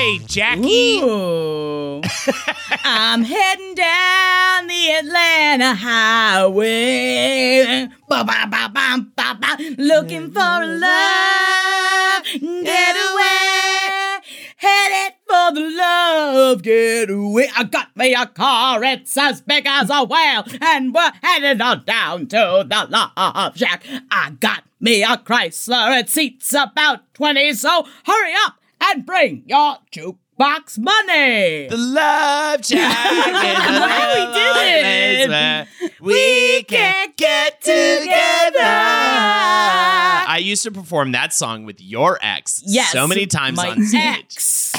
Away, Jackie. I'm heading down the Atlanta highway. Ba, ba, ba, ba, ba, ba, looking for a love getaway. Headed for the love getaway. I got me a car, it's as big as a whale, and we're headed on down to the love shack. I got me a Chrysler, it seats about 20, so hurry up and bring your jukebox money. The love jacket. Wow, we did it. We can't get together. I used to perform that song with your ex Yes, so many times my on stage. Ex.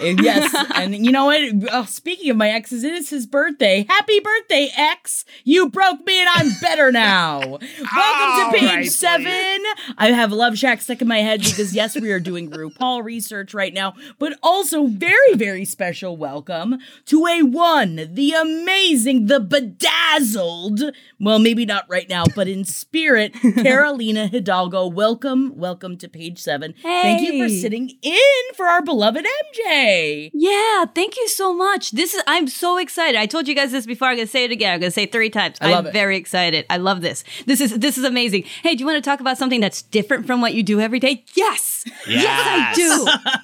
yes, and you know what? Uh, speaking of my exes, it is his birthday. Happy birthday, ex! You broke me, and I'm better now. Welcome All to page right, seven. I have Love Shack stuck in my head because yes, we are doing RuPaul research right now, but also very, very special welcome to a one, the amazing, the bedazzled. Well, maybe not right now, but in spirit, Carolina Hidalgo. Welcome, welcome to page seven. Thank you for sitting in for our beloved MJ. Yeah, thank you so much. This is I'm so excited. I told you guys this before. I'm gonna say it again. I'm gonna say it three times. I love am it. very excited. I love this. This is this is amazing. Hey, do you want to talk about something that's different from what you do every day? Yes, yes, I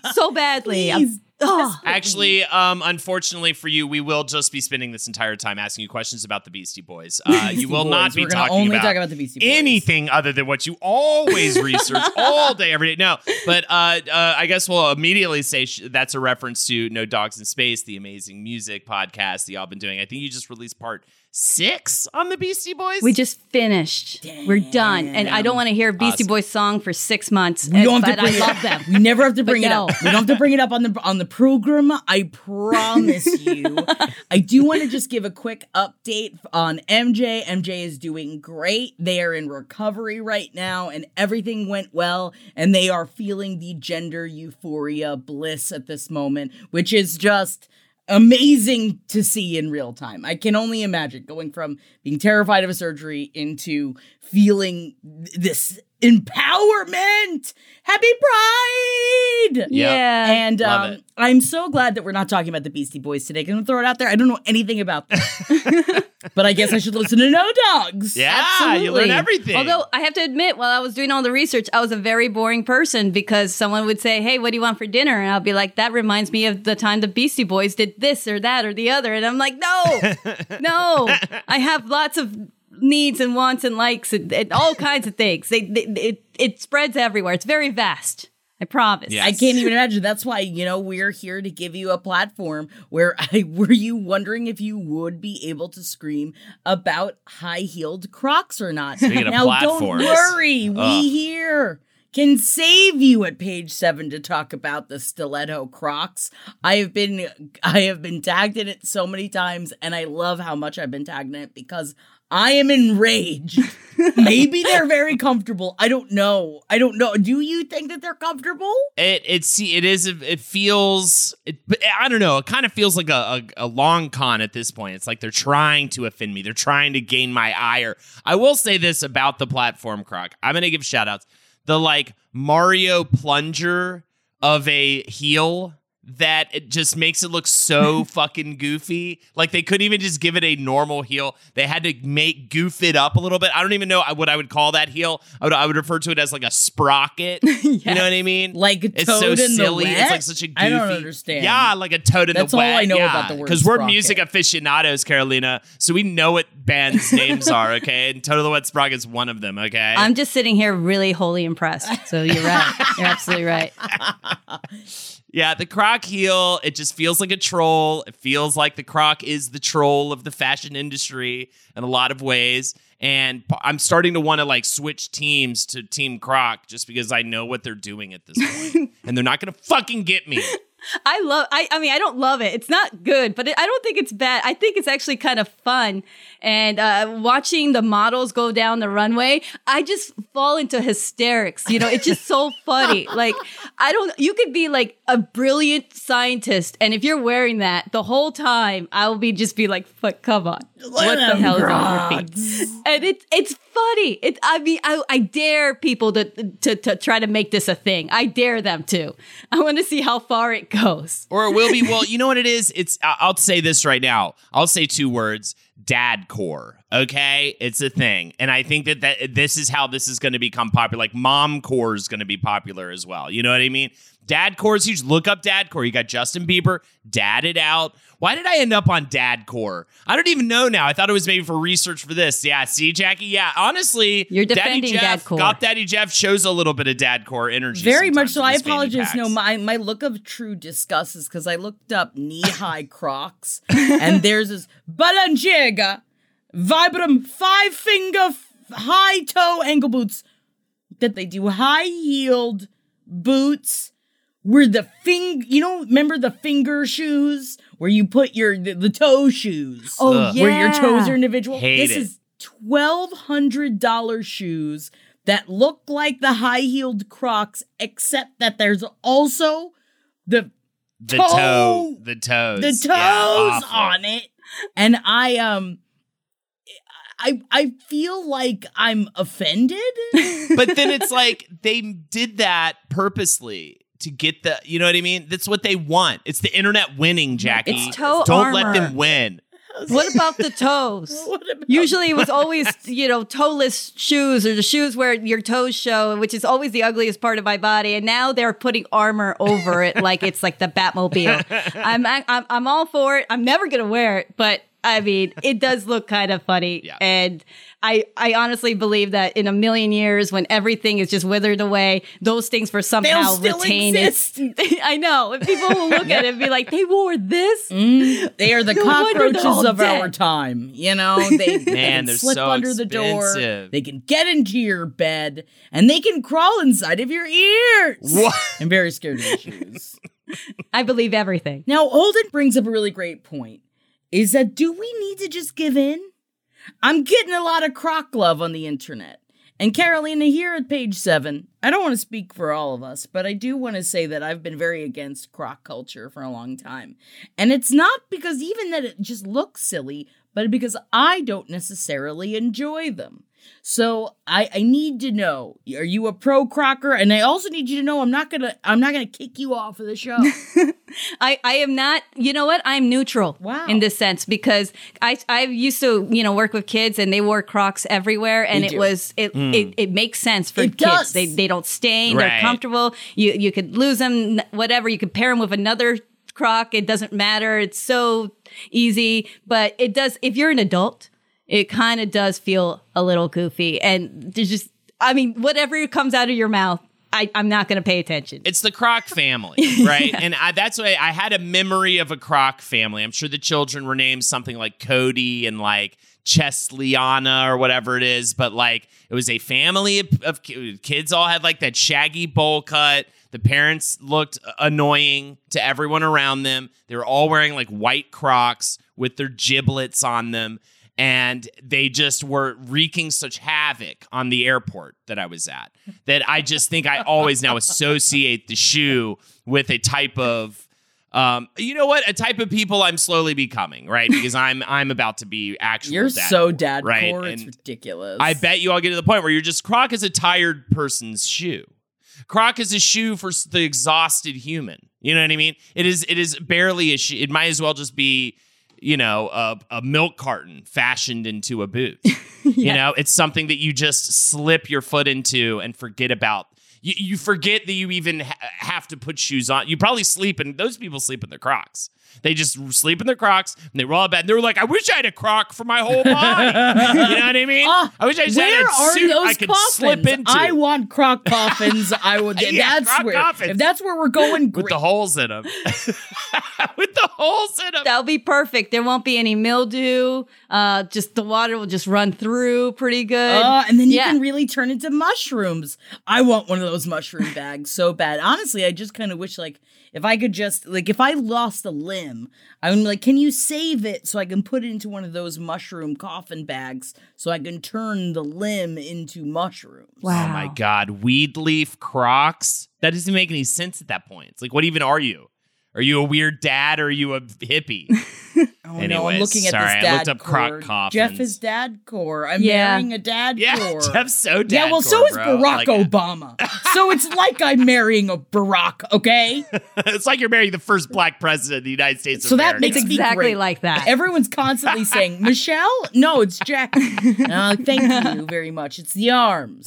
do so badly. I'm- Please. Oh. Actually, um, unfortunately for you, we will just be spending this entire time asking you questions about the Beastie Boys. Uh, you will Boys. not be We're talking only about, talk about the Beastie Boys. anything other than what you always research all day, every day. No, but uh, uh, I guess we'll immediately say sh- that's a reference to No Dogs in Space, the amazing music podcast that y'all been doing. I think you just released part six on the Beastie Boys. We just finished. We're done, and I don't want to hear a Beastie Awesome. Boys song for six months. We don't have to bring I it love up. them. We never have to But bring it no. up. We don't have to bring it up on the on the program. I promise you. I do want to just give a quick update on MJ. MJ is doing great. They are in recovery right now, and everything went well. And they are feeling the gender euphoria bliss at this moment, which is just amazing to see in real time. I can only imagine going from being terrified of a surgery into feeling this empowerment. Happy Pride! Yeah. And Love um, it. I'm so glad that we're not talking about the Beastie Boys today. Can I throw it out there? I don't know anything about them. but I guess I should listen to No Dogs. yeah, you learn everything. Although I have to admit, while I was doing all the research, I was a very boring person because someone would say, "Hey, what do you want for dinner?" and I'll be like, "That reminds me of the time the Beastie Boys did this or that or the other," and I'm like, "No, no, I have lots of." Needs and wants and likes and, and all kinds of things. They, they, it it spreads everywhere. It's very vast. I promise. Yeah. I can't even imagine. That's why, you know, we're here to give you a platform where I were you wondering if you would be able to scream about high-heeled Crocs or not. Speaking now don't worry, we here can save you at page 7 to talk about the stiletto Crocs. I have been I have been tagged in it so many times and I love how much I've been tagged in it because I am enraged. Maybe they're very comfortable. I don't know. I don't know. Do you think that they're comfortable? It it's it is it feels it, but I don't know it kind of feels like a, a a long con at this point. It's like they're trying to offend me. They're trying to gain my ire. I will say this about the platform croc. I'm gonna give shout outs. The like Mario plunger of a heel that it just makes it look so fucking goofy. Like they couldn't even just give it a normal heel. They had to make goof it up a little bit. I don't even know what I would call that heel. I would, I would refer to it as like a sprocket. You know what I mean? Like a it's so toad in the silly. It's like such a goofy. I don't understand. Yeah, like a toad in That's the all. I know yeah. about the word Because we're music aficionados, Carolina, so we know what bands' names are. Okay, and Toad in the Wet Sprocket is one of them. Okay, I'm just sitting here really wholly impressed. So you're right. You're absolutely right. Yeah, the croc heel, it just feels like a troll. It feels like the croc is the troll of the fashion industry in a lot of ways. And I'm starting to want to like switch teams to Team Croc just because I know what they're doing at this point. and they're not going to fucking get me. I love. I. I mean, I don't love it. It's not good, but it, I don't think it's bad. I think it's actually kind of fun. And uh, watching the models go down the runway, I just fall into hysterics. You know, it's just so funny. Like I don't. You could be like a brilliant scientist, and if you're wearing that the whole time, I will be just be like, "Fuck, come on, what the hell is on your feet?" And it's it's funny. It. I mean, I, I dare people to, to to try to make this a thing. I dare them to. I want to see how far it goes. Or it will be, well, you know what it is? It's, I'll say this right now. I'll say two words dad core. Okay. It's a thing. And I think that, that this is how this is going to become popular. Like mom core is going to be popular as well. You know what I mean? Dad core is huge. Look up dad core. You got Justin Bieber, dad it out. Why did I end up on dad core? I don't even know now. I thought it was maybe for research for this. Yeah. See, Jackie. Yeah. Honestly, You're Daddy defending Jeff, dad core. Got Daddy Jeff shows a little bit of dad core energy. Very much so. I apologize. No, my, my look of true disgust is because I looked up knee high Crocs and there's this Balenciaga Vibram five finger f- high toe ankle boots that they do high heeled boots where the fing you know remember the finger shoes where you put your the, the toe shoes Oh Ugh. yeah, where your toes are individual. Hate this it. is twelve hundred dollar shoes that look like the high heeled Crocs, except that there's also the the toe- toe, the toes, the toes Yeah, on it, and I um. I, I feel like I'm offended. But then it's like they did that purposely to get the, you know what I mean? That's what they want. It's the internet winning, Jackie. It's toe Don't let them win. What about the toes? About- Usually it was always, you know, toeless shoes or the shoes where your toes show, which is always the ugliest part of my body. And now they're putting armor over it like it's like the Batmobile. I'm, I'm, I'm all for it. I'm never going to wear it, but I mean, it does look kind of funny. Yeah. And I, I honestly believe that in a million years, when everything is just withered away, those things for somehow still retain exist. it. I know. And people will look at it and be like, they wore this? Mm, they are the No cockroaches of dead. our time. You know, they, Man, they Man, can they're slip so under the door. They can get into your bed, and they can crawl inside of your ears. What? I'm very scared of the shoes. I believe everything. Now, Holden brings up a really great point. Is that do we need to just give in? I'm getting a lot of croc love on the internet. And Carolina, here at page seven, I don't want to speak for all of us, but I do want to say that I've been very against croc culture for a long time. And it's not because even that it just looks silly, but because I don't necessarily enjoy them. So I, I need to know, are you a pro crocker? And I also need you to know I'm not gonna I'm not gonna kick you off of the show. I, I am not, you know what? I'm neutral Wow. in this sense because I, I used to, you know, work with kids and they wore Crocs everywhere and it was, it, hmm. it, it makes sense for It kids. does. They, they don't stain, Right. they're comfortable. You, you could lose them, whatever. You could pair them with another Croc. It doesn't matter. It's so easy, but it does, if you're an adult, it kind of does feel a little goofy and there's just, I mean, whatever comes out of your mouth, I, I'm not going to pay attention. It's the Croc family, right? and I, that's why I had a memory of a Croc family. I'm sure the children were named something like Cody and like Chesliana or whatever it is, but like it was a family of, of kids all had like that shaggy bowl cut. The parents looked annoying to everyone around them. They were all wearing like white Crocs with their giblets on them. And they just were wreaking such havoc on the airport that I was at that I just think I always now associate the shoe with a type of um, you know what? A type of people I'm slowly becoming, right? Because I'm I'm about to be actual. You're dad so dad right? core, it's ridiculous. I bet you all get to the point where you're just Croc is a tired person's shoe. Croc is a shoe for the exhausted human. You know what I mean? It is. It is barely a shoe. It might as well just be, you know, a, a milk carton fashioned into a boot. You know, it's something that you just slip your foot into and forget about. You, you forget that you even ha- have to put shoes on. You probably sleep, and those people sleep in their Crocs. They just sleep in their Crocs and they roll out of bed. And they're like, "I wish I had a Croc for my whole body." you know what I mean? Ah, I wish I just Where had a are suit those I could coffins? slip into I want croc coffins. I would. Yeah, that's croc where. coffins. If that's where we're going, with the holes in them. with the holes in them. That'll be perfect. There won't be any mildew. Uh, just the water will just run through pretty good. Uh, and then you Yeah. can really turn into mushrooms. I want one of those mushroom bags so bad. Honestly, I just kind of wish like if I could just like if I lost a limb, I'm like, can you save it so I can put it into one of those mushroom coffin bags so I can turn the limb into mushrooms? wow. Oh my god, weed leaf Crocs. That doesn't make any sense at that point. It's like, what even are you? Are you a weird dad or are you a hippie? Oh no, I'm Anyways, looking at sorry, this I dad looked up core. croc coffins. Jeff is dad core. I'm Yeah. marrying a dad yeah, core. Jeff's so dad. yeah, well, so is bro. Barack Like, Obama. so it's like I'm marrying a Barack, okay? it's like you're marrying the first black president of the United States. of So that America. makes exactly great. like that. Everyone's constantly saying, Michelle? No, it's Jack. Oh, thank you very much. It's the arms.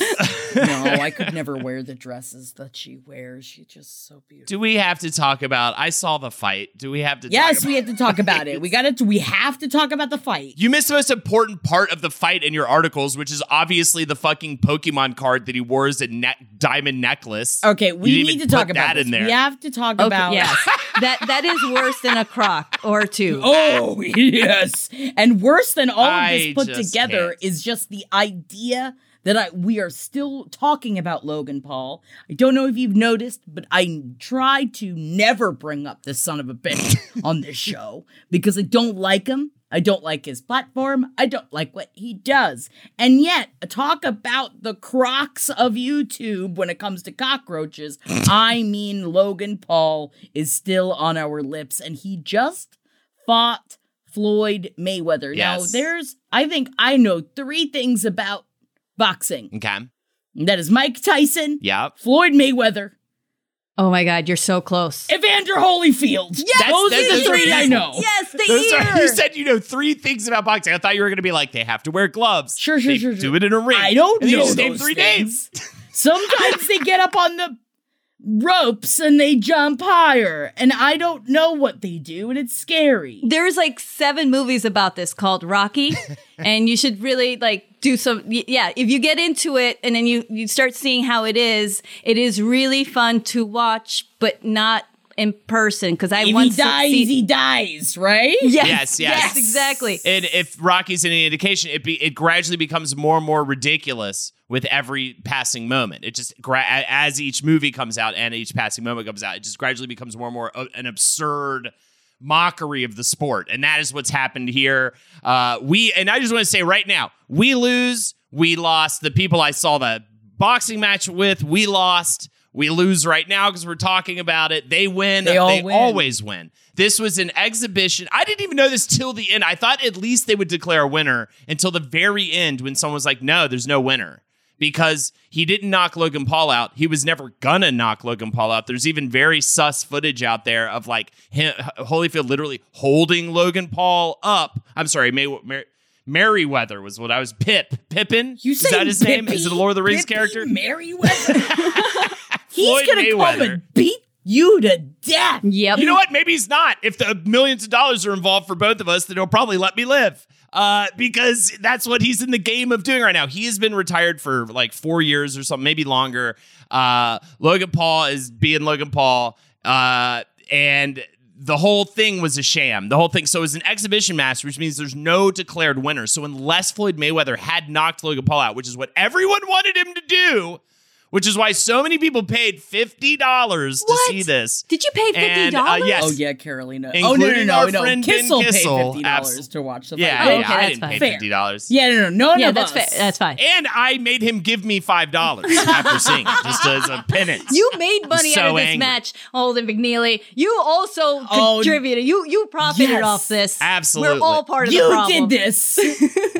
No, I could never wear the dresses that she wears. She's just so beautiful. Do we have to talk about? I saw the fight. Do we have to? Yes, talk we have to talk about it. We got to. We have to talk about the fight. You missed the most important part of the fight in your articles, which is obviously the fucking Pokemon card that he wore as a ne- diamond necklace. Okay, we need to talk about that this. in there. We have to talk Okay, about. yes. that that is worse than a croc or two. Oh yes, and worse than all of I this put together can't. is just the idea that I we are still talking about Logan Paul. I don't know if you've noticed, but I try to never bring up this son of a bitch on this show because I don't like him. I don't like his platform. I don't like what he does. And yet, talk about the crocs of YouTube when it comes to cockroaches. I mean, Logan Paul is still on our lips, and he just fought Floyd Mayweather. Now, there's, I think I know three things about boxing. Okay. That is Mike Tyson, Yep. Floyd Mayweather, Oh my god, you're so close. Evander Holyfield. Yes, those that's- are the three I know. Yes, the Those are- you said you know three things about boxing. I thought you were going to be like they have to wear gloves. Sure, sure, They sure, sure. Do it in a ring. I don't And you know just name those three things. names. Sometimes they get up on the ropes and they jump higher, and I don't know what they do, and it's scary. There's like seven movies about this called Rocky, and you should really like do some. Yeah, if you get into it and then you you start seeing how it is, it is really fun to watch, but not in person because I If he once dies, see- he dies, right? Yes, Yes, yes. exactly. And if Rocky's any indication, it be it gradually becomes more and more ridiculous with every passing moment. It just gra- as each movie comes out and each passing moment comes out, it just gradually becomes more and more an absurd mockery of the sport, and that is what's happened here. Uh, we and I just want to say right now, we lose, we lost. The people I saw the boxing match with, we lost. We lose right now because we're talking about it. They win. They all win. always win. This was an exhibition. I didn't even know this till the end. I thought at least they would declare a winner until the very end when someone was like, no, there's no winner. Because he didn't knock Logan Paul out. He was never gonna knock Logan Paul out. There's even very sus footage out there of like him, Holyfield literally holding Logan Paul up. I'm sorry, May, Mer- Merriweather was what I was. Pip. Pippin? You Is say that his name? Is it a Lord of the Rings Pippi character? Merriweather. He's gonna come and beat you to death. Yep. You know what? Maybe he's not. If the millions of dollars are involved for both of us, then he'll probably let me live. Uh, because that's what he's in the game of doing right now. He has been retired for like four years or something, maybe longer. Uh, Logan Paul is being Logan Paul. Uh, and the whole thing was a sham. The whole thing. So it was an exhibition match, which means there's no declared winner. So unless Floyd Mayweather had knocked Logan Paul out, which is what everyone wanted him to do, which is why so many people paid fifty dollars to see this. Did you pay fifty dollars? uh, yes. Oh yeah, Carolina. Oh no, no, Including no, our no. friend Ben Kissel paid fifty dollars Abs- to watch the Yeah, fight. yeah, Oh, okay, I didn't fine. pay fifty dollars. Yeah, no, no, none Yeah, that's fair. That's fine. And I made him give me five dollars after seeing it, just as a penance. You made money so out of this angry. match, Holden McNeely. You also Oh, contributed. You you profited yes. off this. Absolutely. We're all part of the problem. You did this.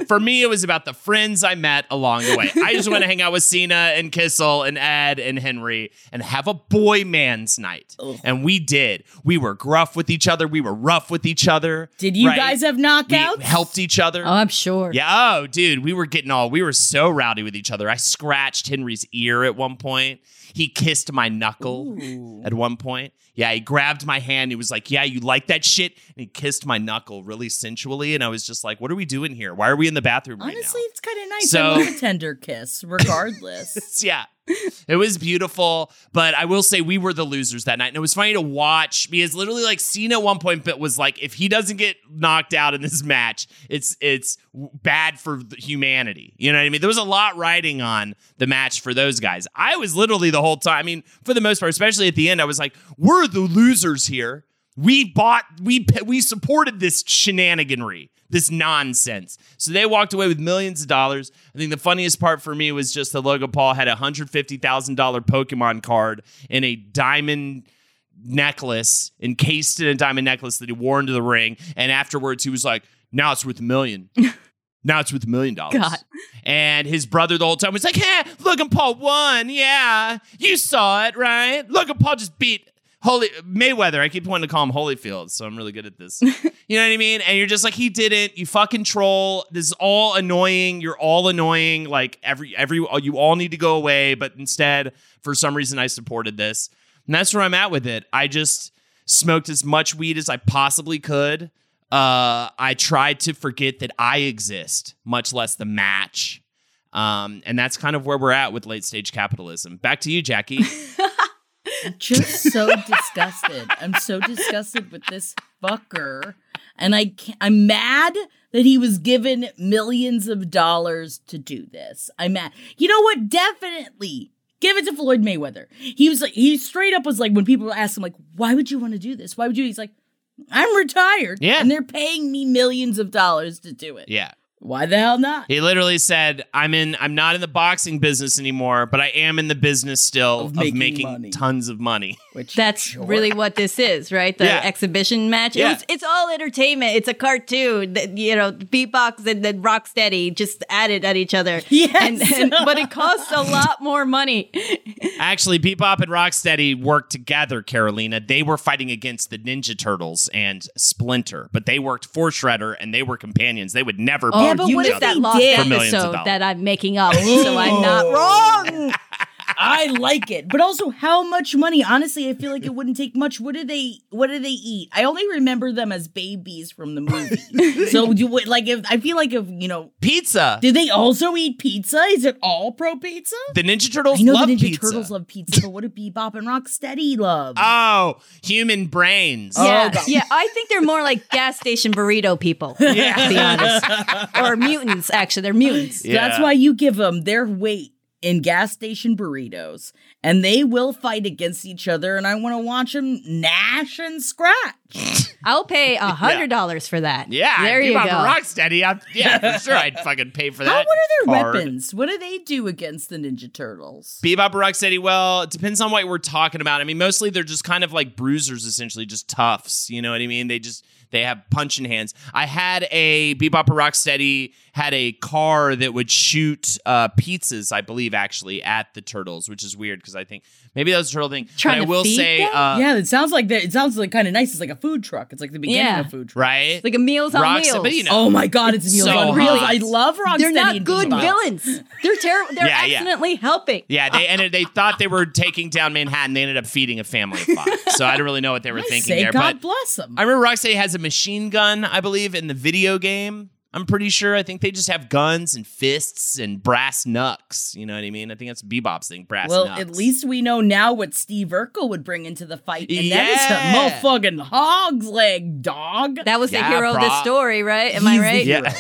For me, it was about the friends I met along the way. I just want to hang out with Cena and Kissel Phil and Ed and Henry and have a boy man's night. And we did. We were gruff with each other. We were rough with each other. Did you right? guys have We knockouts? helped each other. Oh, I'm sure. Yeah. Oh, dude, we were getting all, we were so rowdy with each other. I scratched Henry's ear at one point. He kissed my knuckle at one point. Yeah, he grabbed my hand. He was like, Yeah, you like that shit? And he kissed my knuckle really sensually. And I was just like, What are we doing here? Why are we in the bathroom right Honestly, now? it's kind of nice. So- I love a tender kiss, regardless. yeah. It was beautiful, but I will say we were the losers that night. And it was funny to watch because literally like Cena at one point but was like, if he doesn't get knocked out in this match, it's it's bad for humanity. You know what I mean? There was a lot riding on the match for those guys. I was literally the whole time, I mean, for the most part, especially at the end, I was like, we're the losers here. We bought, we we supported this shenaniganry, this nonsense. So they walked away with millions of dollars. I think the funniest part for me was just that Logan Paul had a hundred fifty thousand dollar Pokemon card in a diamond necklace, encased in a diamond necklace that he wore into the ring, and afterwards he was like, "Now it's worth a million. Now it's with a million dollars." God. And his brother the whole time was like, "Hey, Logan Paul won. Yeah, you saw it, right? Logan Paul just beat." Holy Mayweather, I keep wanting to call him Holyfield, so I'm really good at this. you know what I mean? And you're just like, he didn't. You fucking troll. This is all annoying. You're all annoying. Like every every you all need to go away. But instead, for some reason, I supported this, and that's where I'm at with it. I just smoked as much weed as I possibly could. Uh, I tried to forget that I exist, much less the match. Um, and that's kind of where we're at with late stage capitalism. Back to you, Jackie. just so disgusted. I'm so disgusted with this fucker. And I can't, I'm mad that he was given millions of dollars to do this. I'm mad. You know what? Definitely give it to Floyd Mayweather. He was like, he straight up was like, when people asked him, like, why would you want to do this? Why would you? He's like, I'm retired. Yeah. And they're paying me millions of dollars to do it. yeah. Why the hell not? He literally said, "I'm in. I'm not in the boxing business anymore, but I am in the business still Of of making making, money. tons of money." Which That's sure. really what this is, right? The Yeah. exhibition match. Yeah. It was, it's all entertainment. It's a cartoon. That, you know, beatbox and then rocksteady just added at each other. Yes. And, and, but it costs a lot more money. Actually, Bebop and Rocksteady worked together. Carolina, they were fighting against the Ninja Turtles and Splinter, but they worked for Shredder and they were companions. They would never. Oh, beat but each what if that they lost did. For millions of episode that I'm making up so I'm not wrong? I like it. But also how much money? Honestly, I feel like it wouldn't take much. What do they what do they eat? I only remember them as babies from the movie. so do what like if I feel like if you know pizza? did they also eat pizza? Is it all pro pizza? the Ninja Turtles I know love the Ninja pizza. Turtles love pizza, but what do Bebop and Rocksteady love? Oh, human brains. Oh, Yeah, God. yeah. I think they're more like gas station burrito people. Yeah. to be honest, or mutants. Actually, they're mutants. Yeah. That's why you give them their weight in gas station burritos, and they will fight against each other. And I want to watch them gnash and scratch. I'll pay a hundred dollars for that. Yeah, there you Bebop go. and Rocksteady. I'm, yeah, for sure, I'd fucking pay for that. How, what are their card. weapons? What do they do against the Ninja Turtles? Bebop and Rocksteady, well, it depends on what we're talking about. I mean, mostly they're just kind of like bruisers, essentially, just toughs. You know what I mean? They just they have punching hands. I had a Bebop and Rocksteady had a car that would shoot uh, pizzas, I believe, actually at the turtles, which is weird because I think maybe that was a turtle thing. Trying but I to will feed say, them? uh, yeah, it sounds like that. It sounds like kind of nice. It's like a food truck. It's like the beginning Yeah. of a food truck. right? like a Meals on Rocksteady- Wheels. but you know, Oh my god, it's Meals So on Wheels. hot. I love Rocksteady. they're not good Bebop. villains. They're terrible. They're Yeah, yeah. accidentally helping. Yeah, they ended. They thought they were taking down Manhattan. They ended up feeding a family of five. So I don't really know what they were I thinking say there. God but bless them. I remember Rocksteady has a machine gun, I believe, in the video game. I'm pretty sure. I think they just have guns and fists and brass knucks. You know what I mean? I think that's Bebop's thing, brass well, knucks. at least we know now what Steve Urkel would bring into the fight, and Yeah. that is a motherfucking hog's leg dog. That was the Yeah, hero of this brah. story, right? Am I He's the right? Yeah.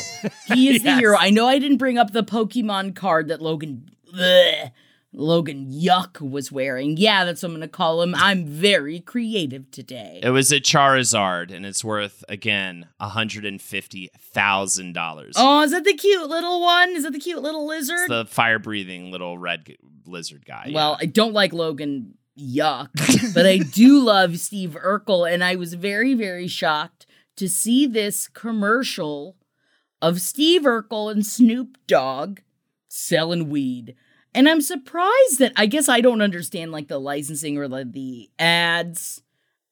He is the hero. I know I didn't bring up the Pokemon card that Logan bleh, Logan Yuck was wearing. Yeah, that's what I'm gonna call him. I'm very creative today. It was a Charizard, and it's worth again hundred and fifty thousand dollars. Oh, is that the cute little one? Is that the cute little lizard? It's the fire-breathing little red g- lizard guy. Well, I don't like Logan Yuck, but I do love Steve Urkel, and I was very, very shocked to see this commercial of Steve Urkel and Snoop Dogg selling weed. And I'm surprised that I guess I don't understand like the licensing or the, the ads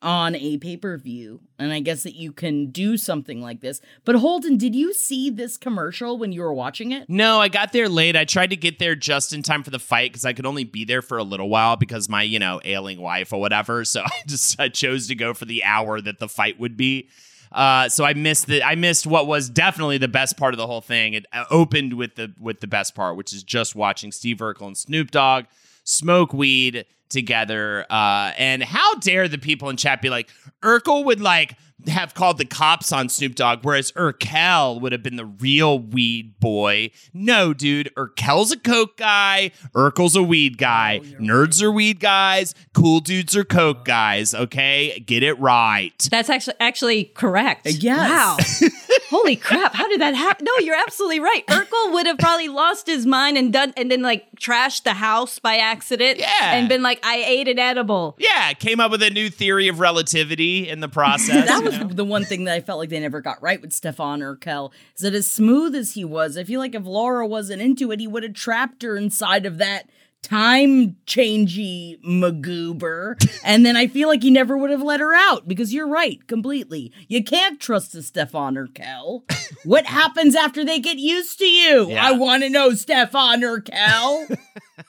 on a pay per view. And I guess that you can do something like this. But Holden, did you see this commercial when you were watching it? No, I got there late. I tried to get there just in time for the fight because I could only be there for a little while because my, you know, ailing wife or whatever. So I just I chose to go for the hour that the fight would be. Uh, so I missed the I missed what was definitely the best part of the whole thing. It uh, opened with the with the best part, which is just watching Steve Urkel and Snoop Dogg smoke weed together. Uh, and how dare the people in chat be like, Urkel would like have called the cops on Snoop Dogg, whereas Urkel would have been the real weed boy. No, dude, Urkel's a coke guy, Urkel's a weed guy. Nerds are weed guys, cool dudes are coke guys. Okay, get it right. That's actually actually correct. Yes. Wow. Holy crap! How did that happen? No, you're absolutely right. Urkel would have probably lost his mind and done and then like trashed the house by accident. Yeah. And been like, I ate an edible. Yeah, came up with a new theory of relativity in the process. that was know? the one thing that I felt like they never got right with Stefan Urquelle is that as smooth as he was, I feel like if Laura wasn't into it, he would have trapped her inside of that time changey magoober. and then I feel like he never would have let her out because you're right, completely. You can't trust a Stefan Urquelle. what happens after they get used to you? Yeah. I want to know, Stefan Urquelle.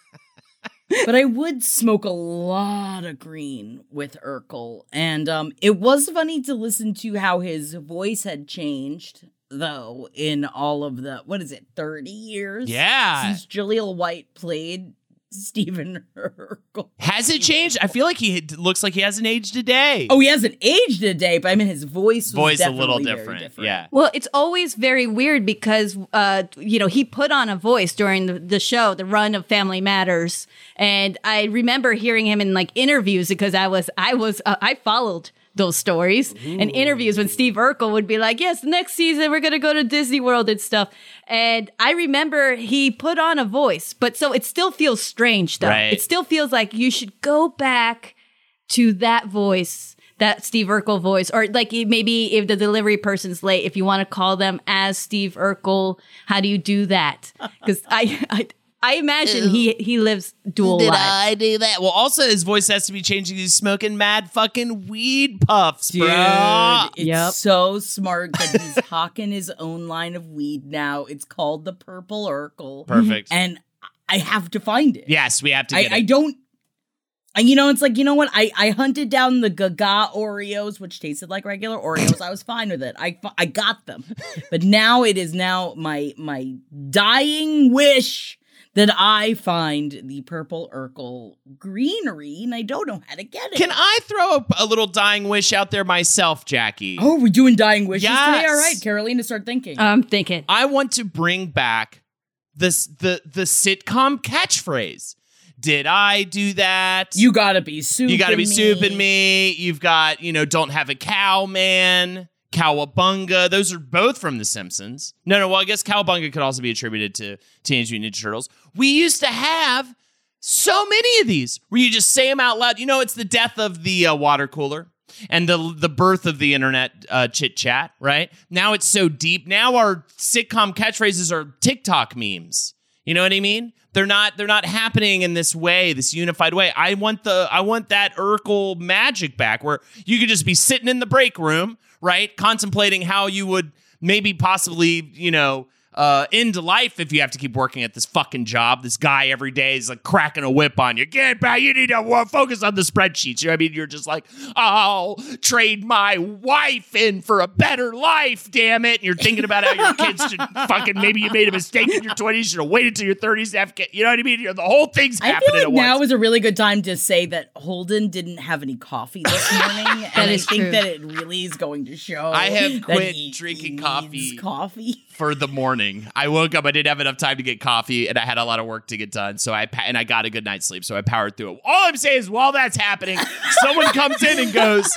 but I would smoke a lot of green with Urkel. And um, it was funny to listen to how his voice had changed, though, in all of the, what is it, 30 years? Yeah. Since Jaleel White played Stephen Urkel. Has it changed? I feel like he looks like he hasn't aged a day. Oh, he hasn't aged a day, but I mean, his voice was voice a little definitely very different. Yeah. Well, it's always very weird because, uh, you know, he put on a voice during the, the show, the run of Family Matters, and I remember hearing him in like interviews because I was, I was, uh, I followed those stories and interviews when Steve Urkel would be like, "Yes, next season we're gonna go to Disney World and stuff." And I remember he put on a voice, but so it still feels strange though. Right. It still feels like you should go back to that voice, that Steve Urkel voice, or like maybe if the delivery person's late, if you want to call them as Steve Urkel, how do you do that? Because I, I, I imagine he he lives dual Did lives. I do that? Well, also his voice has to be changing. He's smoking mad fucking weed puffs, Dude, bro. it's Yep. so smart that he's hawking his own line of weed now. It's called the Purple Urkel. Perfect. And I have to find it. yes, we have to I, get I it. don't. And you know, it's like you know what? I I hunted down the Gaga Oreos, which tasted like regular Oreos. I was fine with it. I I got them, but now it is now my my dying wish that I find the purple Urkel greenery, and I don't know how to get it. Can I throw a, a little dying wish out there myself, Jackie? Oh, we're doing dying wishes today. All right, Carolina, start thinking. I'm thinking. I want to bring back this the the sitcom catchphrase. Did I do that? you gotta be soup. You got to be me. souping me. You've got, you know, don't have a cow, man. Cowabunga. Those are both from The Simpsons. No, no. Well, I guess Cowabunga could also be attributed to Teenage Mutant Ninja Turtles. We used to have so many of these where you just say them out loud. You know, it's the death of the uh, water cooler and the the birth of the internet uh, chit chat. Right now, it's so deep. Now our sitcom catchphrases are TikTok memes. You know what I mean? They're not they're not happening in this way, this unified way. I want the I want that Urkel magic back where you could just be sitting in the break room, right? Contemplating how you would maybe possibly, you know, uh, end life if you have to keep working at this fucking job. This guy every day is like cracking a whip on you. Get back. You need to focus on the spreadsheets. You know what I mean? You're just like, I'll trade my wife in for a better life, damn it. And you're thinking about how your kids should fucking, maybe you made a mistake in your 20s. You should have waited till your 30s to have kids. You know what I mean? You're, the whole thing's I happening feel like at now once. is a really good time to say that Holden didn't have any coffee this morning, and I think true. that it really is going to show. I have quit drinking coffee. Coffee. for the morning. I woke up. I didn't have enough time to get coffee, and I had a lot of work to get done. So I and I got a good night's sleep. So I powered through it. All I'm saying is, while that's happening, someone comes in and goes,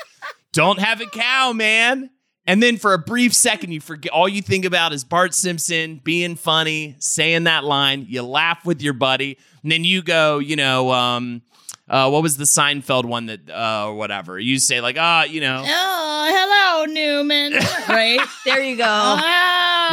"Don't have a cow, man." And then for a brief second, you forget. All you think about is Bart Simpson being funny, saying that line. You laugh with your buddy, and then you go, you know. um uh, what was the Seinfeld one that, uh, or whatever? You say like, ah, you know, Oh, hello, Newman. right? There you go. Oh,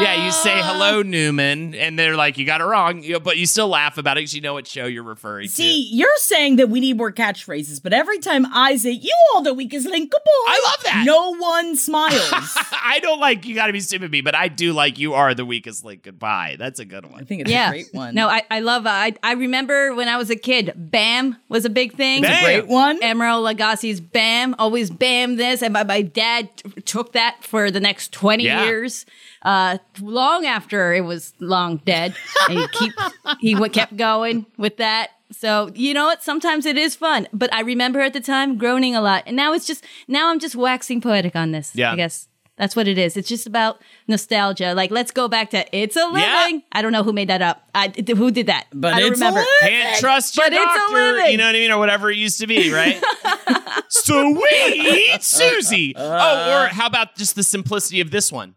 Yeah, you say hello, Newman, and they're like, "You got it wrong," but you still laugh about it because you know what show you're referring to. See, you're saying that we need more catchphrases, but every time I say, you all the weakest link, boy, I love that. No one smiles. I don't like "You Got to Be Stupid Me," but I do like "You Are the Weakest Link." Goodbye. That's a good one I think it's yeah. a great one. No, I, I love. Uh, I I remember when I was a kid, Bam was a big thing. Bam. great one. Emeril Lagasse's Bam, always Bam this, and my, my dad t- took that for the next twenty Yeah. years. Uh, long after it was long dead, and he keep he w- kept going with that. So you know what? Sometimes it is fun, but I remember at the time groaning a lot, and now it's just now I'm just waxing poetic on this. Yeah. I guess that's what it is. It's just about nostalgia. Like let's go back to "It's a Living." Yeah. I don't know who made that up. I, th- who did that? But I don't it's a remember. living. Can't trust your But it's a doctor. living. You know what I mean, or whatever it used to be, right? Sweet Susie. Uh, uh, uh. oh, or how about just the simplicity of this one?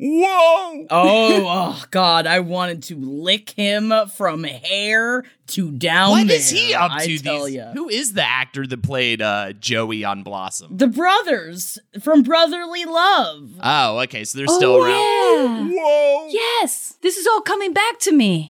Whoa. Oh, oh God! I wanted to lick him from hair to down. What there, is he up I to? tell these? ya. Who is the actor that played uh, Joey on Blossom? The brothers from Brotherly Love. Oh, okay, so they're still around. Yeah. Whoa. Yes, this is all coming back to me.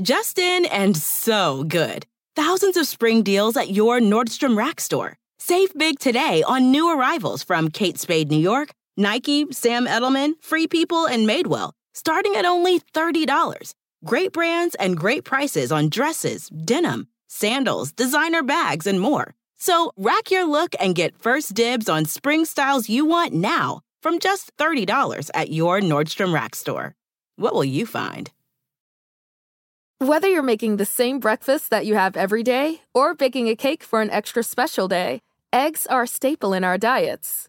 Justin and so good. Thousands of spring deals at your Nordstrom Rack store. Save big today on new arrivals from Kate Spade New York, Nike, Sam Edelman, Free People, and Madewell, starting at only $30. Great brands and great prices on dresses, denim, sandals, designer bags, and more. So rack your look and get first dibs on spring styles you want now from just $30 at your Nordstrom Rack store. What will you find? Whether you're making the same breakfast that you have every day or baking a cake for an extra special day, eggs are a staple in our diets.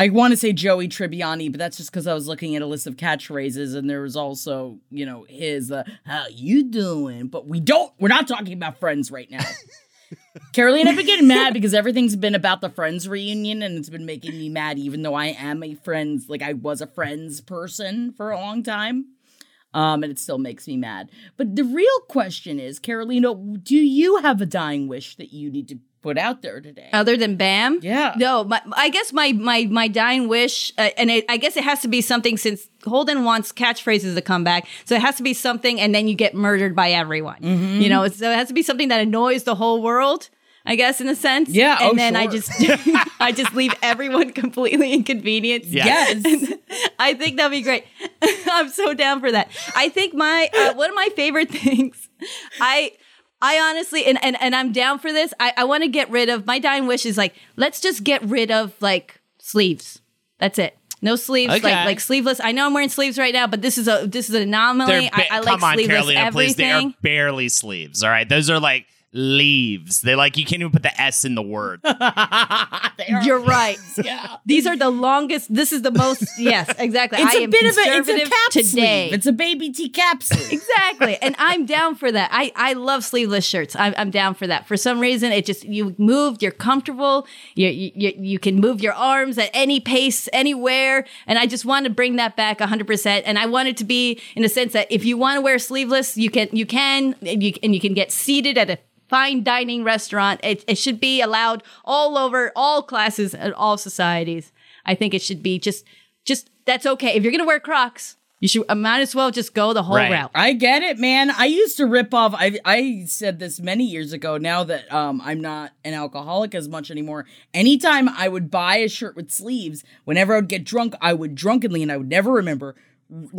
I want to say Joey Tribbiani, but that's just because I was looking at a list of catchphrases, and there was also, you know, his uh, "How you doing?" But we don't. We're not talking about Friends right now. Caroline, I've been getting mad because everything's been about the Friends reunion, and it's been making me mad, even though I am a Friends, like I was a Friends person for a long time. Um, and it still makes me mad. But the real question is, Carolina, do you have a dying wish that you need to put out there today? Other than Bam, Yeah. No, my, I guess my my my dying wish, uh, and it, I guess it has to be something since Holden wants catchphrases to come back, so it has to be something, and then you get murdered by everyone. Mm-hmm. You know, so it has to be something that annoys the whole world. I guess in a sense, Yeah, And oh, then I just I just leave everyone completely inconvenienced. Yeah. Yes. I think that'd be great. I'm so down for that. I think my uh, one of my favorite things, I I honestly and and, and I'm down for this. I, I want to get rid of my dying wish is like let's just get rid of like sleeves. That's it. No sleeves, Okay. like like sleeveless. I know I'm wearing sleeves right now, but this is a this is an anomaly. Ba- I, I like come on, sleeveless Carolina, please. They are barely sleeves. All right, those are like leaves. They like you can't even put the S in the word. You're right. yeah. These are the longest. This is the most. Yes, exactly. It's I a am bit of a it's a cap today. sleeve. It's a baby T cap sleeve. Exactly. And I'm down for that. I, I love sleeveless shirts. I'm, I'm down for that. For some reason, it just, you moved, you're comfortable, you, you, you can move your arms at any pace, anywhere. And I just want to bring that back 100%. And I want it to be in a sense that if you want to wear sleeveless, you can, you can, and you, and you can get seated at a fine dining restaurant. It, it should be allowed all over all classes and all societies. I think it should be just, just, that's okay. If you're going to wear Crocs, you should, I might as well just go the whole Right. route. I get it, man. I used to rip off. I I said this many years ago. Now that um I'm not an alcoholic as much anymore. Anytime I would buy a shirt with sleeves, whenever I would get drunk, I would drunkenly, and I would never remember,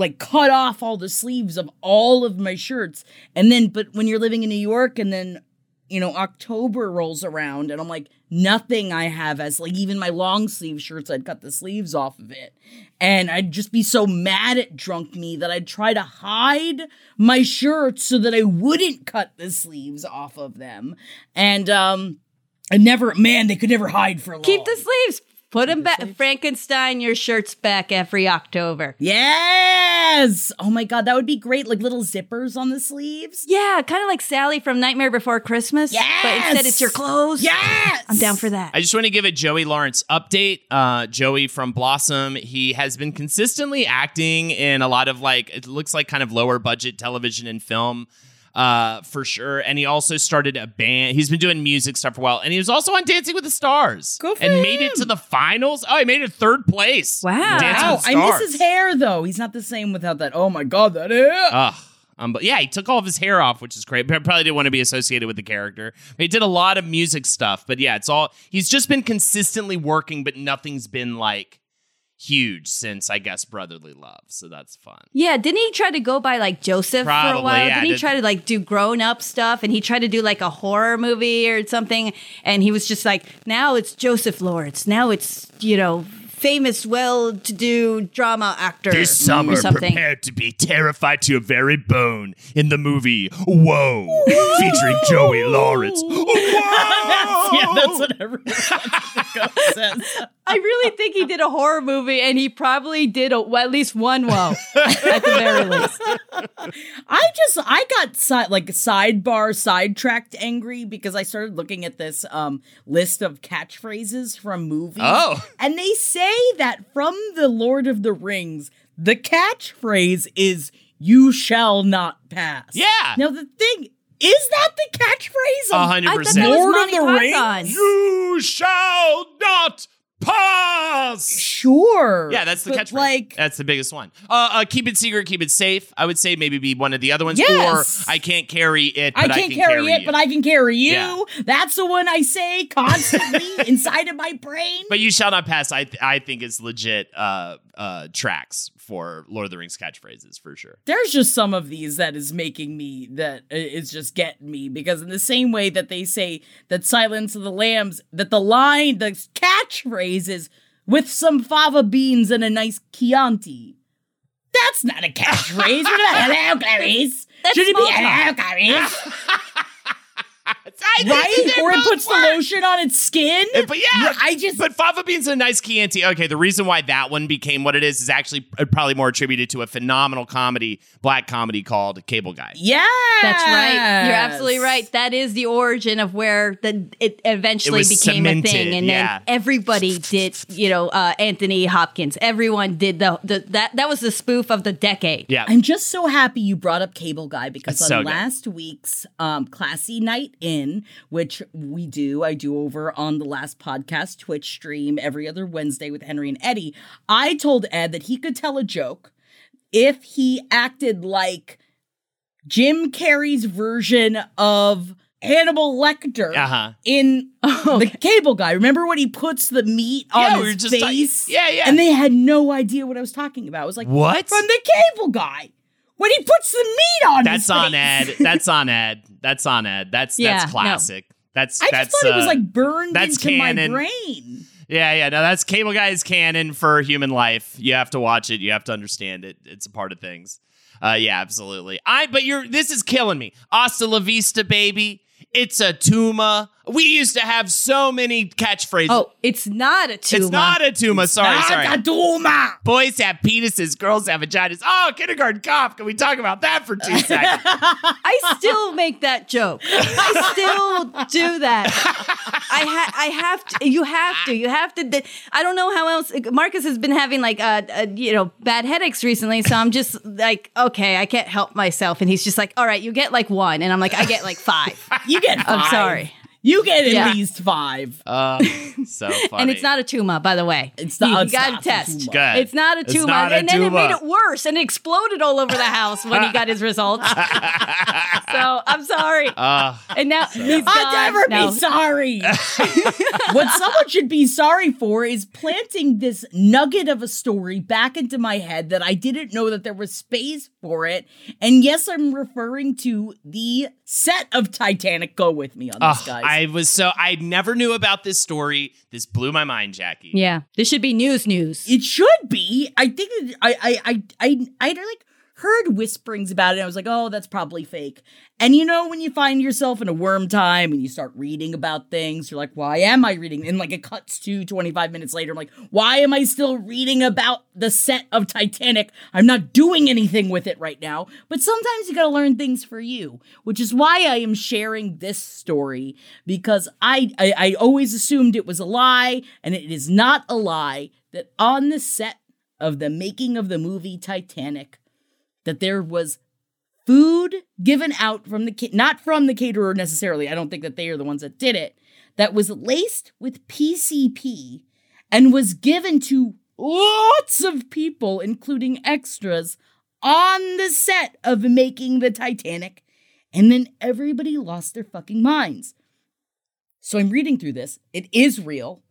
like cut off all the sleeves of all of my shirts. And then, but when you're living in New York, and then you know, October rolls around and I'm like, nothing I have as like even my long sleeve shirts, I'd cut the sleeves off of it. And I'd just be so mad at drunk me that I'd try to hide my shirts so that I wouldn't cut the sleeves off of them. And um I never man, they could never hide for long. Keep the sleeves. Put them back. Frankenstein, your shirts back every October. Yes. Oh my god, that would be great. Like little zippers on the sleeves. Yeah, kind of like Sally from Nightmare Before Christmas. Yes. But instead, it's your clothes. Yes. I'm down for that. I just want to give a Joey Lawrence update. Uh, Joey from Blossom, he has been consistently acting in a lot of like, it looks like kind of lower budget television and film uh, for sure. And he also started a band. He's been doing music stuff for a while. And he was also on Dancing with the Stars. For and made it to the finals. Oh, he made it third place. Wow. Wow, I miss his hair though. He's not the same without that. Oh my god, that hair. Ugh. Um, but yeah, he took all of his hair off, which is great. Probably didn't want to be associated with the character. He did a lot of music stuff, but yeah, it's all he's just been consistently working, but nothing's been like huge since I guess Brotherly Love. So that's fun. Yeah, didn't he try to go by like Joseph for a while? yeah, didn't he try to like do grown up stuff and he tried to do like a horror movie or something? And he was just like, now it's Joseph Lawrence. Now it's, you know, famous, well to do drama actor. or something. Prepared to be terrified to your very bone in the movie Whoa, featuring Joey Lawrence. yeah, that's what everyone says. I really think he did a horror movie and he probably did a, well, at least one whoa at the very least. I just I got si- like sidebar sidetracked angry because I started looking at this um list of catchphrases from movies. Oh. And they say that from the Lord of the Rings, the catchphrase is you shall not pass. Yeah. Now the thing is that the catchphrase A of hundred I thought percent. that was Lord of the Python. Rings? You shall not pass. Sure. Yeah, that's the but, catchphrase. Like that's the biggest one. Uh, uh, keep it secret, keep it safe. I would say maybe be one of the other ones. Yes. Or I can't carry it, I but can't can carry, it, you. but I can carry you. Yeah. That's the one I say constantly inside of my brain. But you shall not pass. I th- I think is legit. Uh, uh, tracks for Lord of the Rings catchphrases for sure. there's just some of these that is making me that uh, just getting me because in the same way that they say that silence of the lambs that the line the catchphrase is with some fava beans and a nice chianti. That's not a catchphrase. What about hello clarice? That's should it be small hello clarice I right they or it both puts the lotion on its skin Uh, But yeah, I just But fava beans and a nice Chianti. Okay, the reason why that one became what it is is actually probably more attributed to a phenomenal comedy, black comedy called Cable Guy. yeah That's right. You're absolutely right. That is the origin of where the it eventually was became a thing, and yeah. then everybody did. You know, uh, Anthony Hopkins. Everyone did the, the that. That was the spoof of the decade. Yeah. I'm just so happy you brought up Cable Guy because That's on so good. last week's um, Classy Night In, which we do, I do over on the last podcast Twitch stream every other Wednesday with Henry and Eddie. I told Ed that he could tell a joke if he acted like Jim Carrey's version of Hannibal Lecter Uh-huh. in the Cable Guy. Remember when he puts the meat on Yeah, his we were just talking- face? yeah, yeah. And they had no idea what I was talking about. I was like, What? from the cable guy when he puts the meat on. That's his on face. Ed. That's on Ed. That's on Ed. That's Yeah, that's no. classic. That's I just that's thought it was uh, like burned that's into canon. my brain. Yeah, yeah. No, that's Cable Guy's canon for human life. You have to watch it. You have to understand it. It's a part of things. Uh, yeah, absolutely. I. But you're. This is killing me. Hasta la vista, baby. It's a tuma. We used to have so many catchphrases. Oh, it's not a tuma. it's not a tuma. Sorry, sorry. Nakatuma. Boys have penises, girls have vaginas. Oh, kindergarten cop. Can we talk about that for two seconds? I still make that joke. I still do that. I ha- I have to. You have to. You have to. I don't know how else. Marcus has been having like uh, uh you know bad headaches recently, so I'm just like, okay, I can't help myself, and he's just like, all right, you get like one, and I'm like, I get like five. You get. Five. I'm sorry. You get at Yeah. least five. Uh, so funny. And it's not a tuma, by the way. It's not- You, it's got to a test. Good. It's not a It's tuma. not a and then it made it worse and it exploded all over the house when he got his results. so I'm sorry. Uh, and now he's I'll gone. never No. be sorry. what someone should be sorry for is planting this nugget of a story back into my head that I didn't know that there was space for it. And yes, I'm referring to the set of Titanic. Go with me on this, oh, guys. I was so I never knew about this story. This blew my mind, Jackie. Yeah, this should be news news. It should be. I think that I I I I I like heard whisperings about it. I was like, oh, that's probably fake. And you know, when you find yourself in a worm time and you start reading about things, you're like, why am I reading? And like it cuts to 25 minutes later. I'm like, why am I still reading about the set of Titanic? I'm not doing anything with it right now. But sometimes you gotta learn things for you, which is why I am sharing this story because I, I, I always assumed it was a lie, and it is not a lie that on the set of the making of the movie Titanic, that there was food given out from the not from the caterer necessarily. I don't think that they are the ones that did it. That was laced with PCP and was given to lots of people, including extras, on the set of making the Titanic. And then everybody lost their fucking minds. So I'm reading through this. It is real.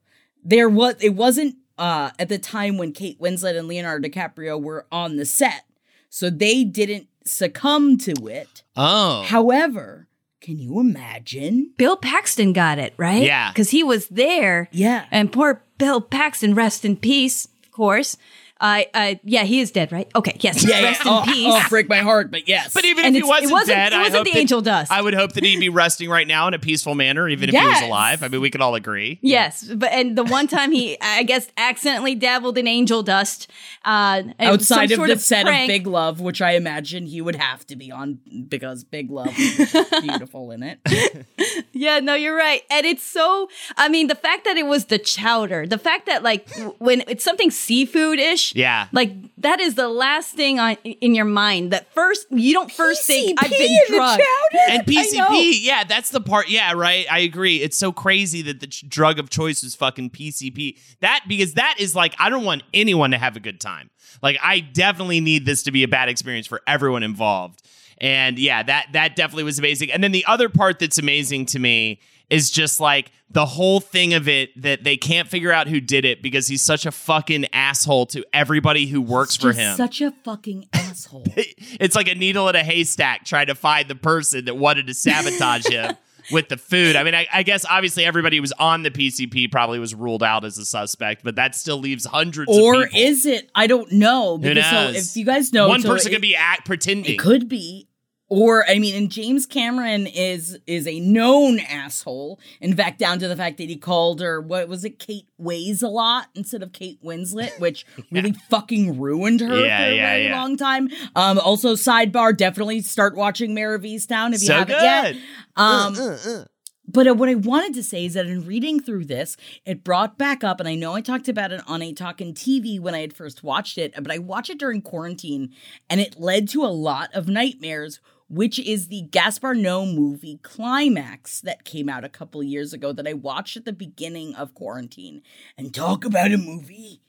There was it wasn't uh at the time when Kate Winslet and Leonardo DiCaprio were on the set. So they didn't succumb to it. Oh. However, can you imagine? Bill Paxton got it, right? Yeah. Because he was there. Yeah. And poor Bill Paxton, rest in peace, of course. I, I, yeah, he is dead, right? Okay, yes, rest in oh, peace. Oh, break my heart, but yes. But even And if he wasn't, wasn't- dead, it I wasn't hope the that- angel dust. I would hope that he'd be resting right now in a peaceful manner, even if he was alive. I mean, we could all agree. Yes, but and the one time he, I guess, accidentally dabbled in angel dust. Uh, and outside some of sort the set prank. of Big Love, which I imagine he would have to be on because Big Love is beautiful in it. Yeah, no, you're right. And it's so, I mean, the fact that it was the chowder, the fact that, like, when it's something seafood ish, Yeah. like, that is the last thing on in your mind. That first, you don't first think, I've PCP been in the drugged. chowder? And PCP, yeah, that's the part. Yeah, right. I agree. It's so crazy that the ch- drug of choice is fucking PCP. That because that is like I don't want anyone to have a good time. Like I definitely need this to be a bad experience for everyone involved. And yeah, that that definitely was amazing. And then the other part that's amazing to me is just like the whole thing of it that they can't figure out who did it because he's such a fucking asshole to everybody who works for him. Such a fucking asshole. it's like a needle in a haystack trying to find the person that wanted to sabotage him with the food. I mean, I, I guess obviously everybody who was on the PCP probably was ruled out as a suspect, but that still leaves hundreds or of people. is it? I don't know. Who Because so knows? if you guys know, one so person it- could be act pretending. It could be. Or I mean, and James Cameron is is a known asshole. In fact, down to the fact that he called her what was it, Kate Weighs a lot instead of Kate Winslet, which really fucking ruined her Yeah, for a yeah, very yeah. long time. Um, also, sidebar, definitely start watching Mare of Easttown if you So haven't good. yet. Um, Uh, uh. but uh, what I wanted to say is that in reading through this, it brought back up, and I know I talked about it on a Talkin' TV when I had first watched it, but I watched it during quarantine, and it led to a lot of nightmares, which is the Gaspar Noé movie Climax that came out a couple years ago that I watched at the beginning of quarantine. And talk about a movie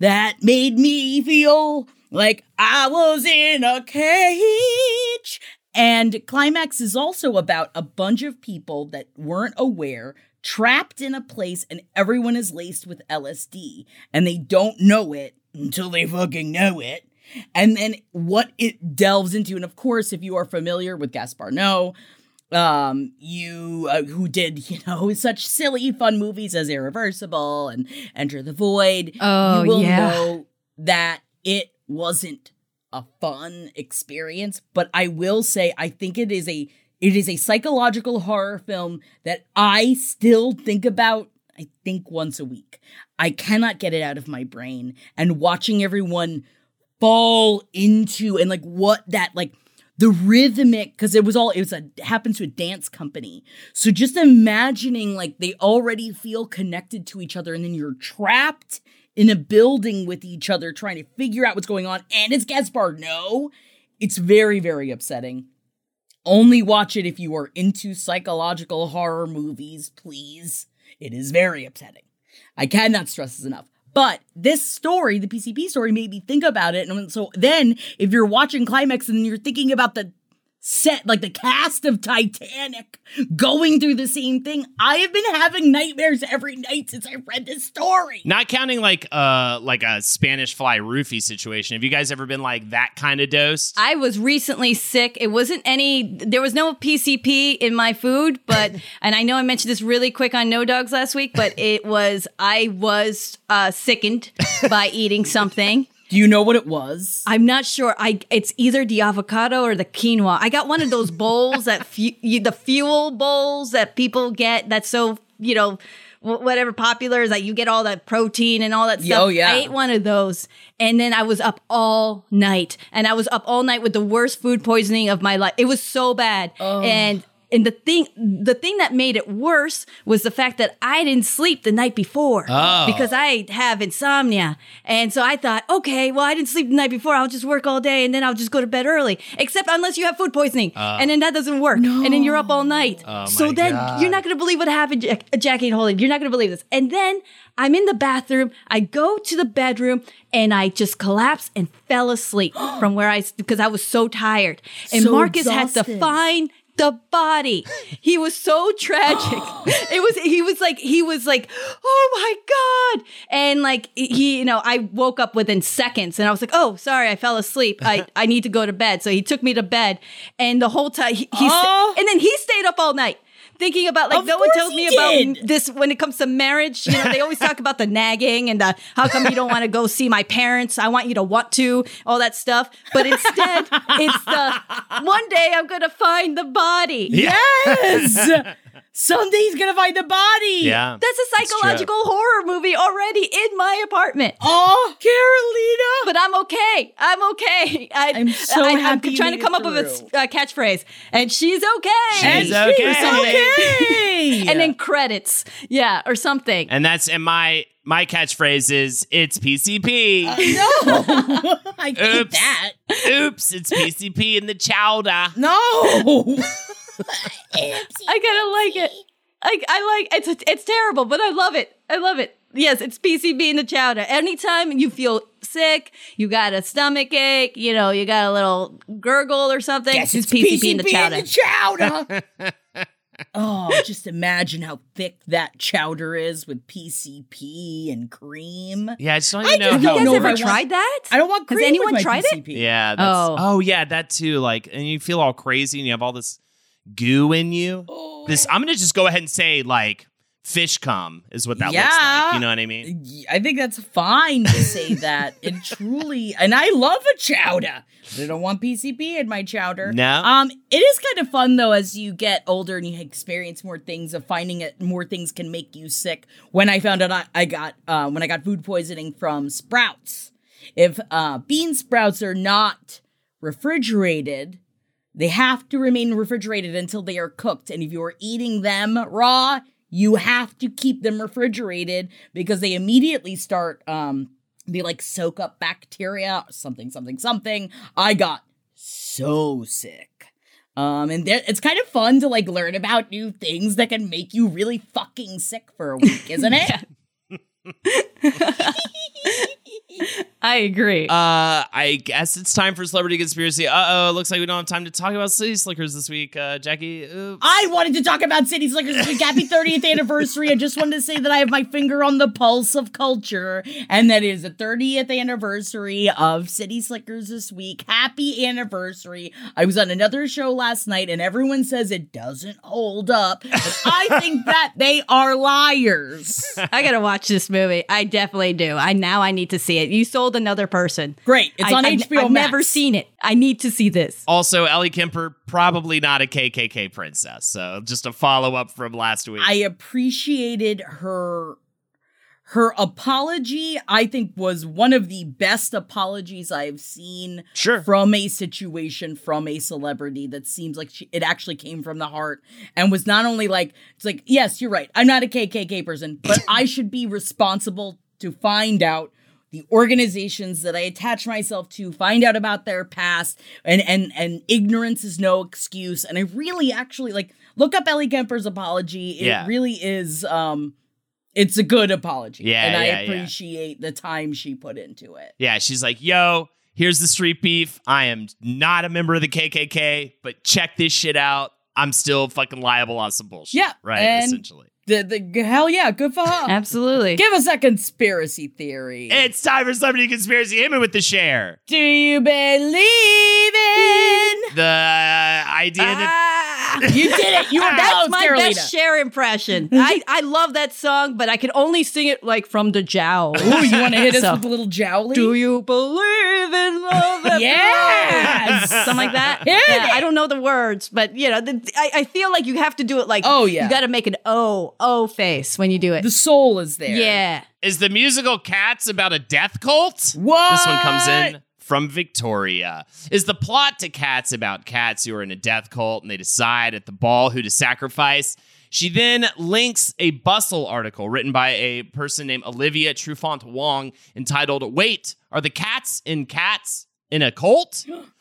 that made me feel like I was in a cage. And Climax is also about a bunch of people that weren't aware, trapped in a place, and everyone is laced with LSD, and they don't know it until they fucking know it. And then what it delves into, and of course, if you are familiar with Gaspar Noé, um you uh, who did you know such silly fun movies as irreversible and enter the void Oh, you will yeah. know that it wasn't a fun experience. But i will say i think it is a it is a psychological horror film that i still think about i think once a week. I cannot get it out of my brain. And watching everyone fall into and like what that like the rhythmic because it was all it was a happens to a dance company. So just imagining like they already feel connected to each other and then you're trapped in a building with each other trying to figure out what's going on and it's gaspar. No it's very very upsetting. Only watch it if you are into psychological horror movies please. It is very upsetting. I cannot stress this enough. But this story, the PCP story, made me think about it. And so then, if you're watching Climax and you're thinking about the set, like the cast of Titanic going through the same thing, I have been having nightmares every night since I read this story. Not counting like uh like a Spanish fly roofie situation. Have you guys ever been like that kind of dose? I was recently sick. It wasn't any, there was no PCP in my food, but, and I know I mentioned this really quick on No Dogs last week, but it was, I was uh, sickened by eating something. Do you know what it was? I'm not sure. I it's either the avocado or the quinoa. I got one of those bowls that fu- the fuel bowls that people get. That's so you know whatever popular is that you get all that protein and all that stuff. Oh, yeah. I ate one of those, and then I was up all night, and I was up all night with the worst food poisoning of my life. It was so bad, oh. and. And the thing, the thing that made it worse was the fact that I didn't sleep the night before Oh. because I have insomnia. And so I thought, okay, well, I didn't sleep the night before. I'll just work all day and then I'll just go to bed early. Except unless you have food poisoning. Uh. and then that doesn't work. And then you're up all night. Oh, so then God. you're not going to believe what happened, Jack- uh, Jackie and Holly. You're not going to believe this. And then I'm in the bathroom. I go to the bedroom and I just collapsed and fell asleep from where I, because I was so tired. And So Marcus had to find the body. He was so tragic. it was he was like he was like, "Oh my god." And like he, you know, I woke up within seconds and I was like, "Oh, sorry, I fell asleep. I I need to go to bed." So he took me to bed and the whole time he, he Oh. and then he stayed up all night. Thinking about like Of no one tells he me about this when it comes to marriage. You know, they always talk about the nagging and the how come you don't want to go see my parents? I want you to want to, all that stuff. But instead, it's the one day I'm gonna find the body. yes. Someday he's gonna find the body. Yeah. That's a true. psychological horror movie already in my apartment. Oh, Carolina. But I'm okay. I'm okay. I, I'm so I, happy I'm you trying made to come it up with a uh, catchphrase, and she's okay. She's And okay. okay. and then credits, yeah, or something. And that's and my my catchphrase is it's PCP. Uh, no, I hate Oops. that. Oops, it's PCP in the chowder. No. I kind of like it. I, I like it's it's terrible, but I love it. I love it. Yes, it's PCP in the chowder. Anytime you feel sick, you got a stomach ache, you know, you got a little gurgle or something, Yes, it's, PCP, in the chowder. chowder. oh, just imagine how thick that chowder is with PCP and cream. Yeah, I just don't I know just you how. guys ever tried that? I don't want Has cream anyone with my tried it? Yeah. That's, Oh. oh. yeah, that too. Like, and you feel all crazy, and you have all this goo in you. Oh. This I'm gonna just go ahead and say like fish cum is what that looks like. You know what I mean? I think that's fine to say that. It truly, and I love a chowder. I don't want PCP in my chowder. No? Um, it is kind of fun though as you get older and you experience more things of finding it more things can make you sick. When I found out I, I got uh, when I got food poisoning from sprouts, if uh, bean sprouts are not refrigerated, they have to remain refrigerated until they are cooked. And if you are eating them raw, you have to keep them refrigerated because they immediately start um they like soak up bacteria, something, something, something. I got so sick. Um, and there, it's kind of fun to like learn about new things that can make you really fucking sick for a week, isn't it? I agree. Uh, I guess it's time for celebrity conspiracy. Uh oh, looks like we don't have time to talk about city slickers this week. Uh, Jackie, oops. I wanted to talk about City Slickers this week. Happy 30th anniversary. I just wanted to say that I have my finger on the pulse of culture, and that is the 30th anniversary of City Slickers this week. Happy anniversary. I was on another show last night, and everyone says it doesn't hold up. But I think that they are liars. I gotta watch this movie. I definitely do. I now I need to see it. You sold another person. Great. It's I- on I've- HBO I've Max. never seen it. I need to see this. also, Ellie Kemper probably not a KKK princess. So just a follow up from last week. I appreciated her her apology I think was one of the best apologies I've seen Sure. from a situation from a celebrity that seems like she, it actually came from the heart and was not only like it's like yes you're right I'm not a KKK person but I should be responsible to find out the organizations that I attach myself to, find out about their past, and and and ignorance is no excuse. And I really actually like look up Ellie Kemper's apology. It Yeah. really is um it's a good apology. Yeah, And I yeah, yeah. appreciate the time she put into it. Yeah, she's like, yo, here's the street beef. I am not a member of the KKK, but check this shit out. I'm still fucking liable on some bullshit. Yeah, Right, essentially. The the hell yeah, good for her. Absolutely. Give us a conspiracy theory. It's time for Celebrity Conspiracy. Hit me with the share. Do you believe in The uh, idea that ah! You did it. You were That's close, my Carolina. best share impression. I, I love that song, but I can only sing it like from the jowl. Ooh, you want to hit us So- with a little jowly? Do you believe in love? after Yes! something like that. Yeah! I don't know the words, but you know, the, I, I feel like you have to do it like. Oh, yeah. you got to make an O O face when you do it. The soul is there. yeah. Is the musical Cats about a death cult? What? This one comes in from Victoria. Is the plot to Cats about cats who are in a death cult and they decide at the ball who to sacrifice? She then links a Bustle article written by a person named Olivia Truffaut-Wong entitled, Wait, are the cats in cats in a cult?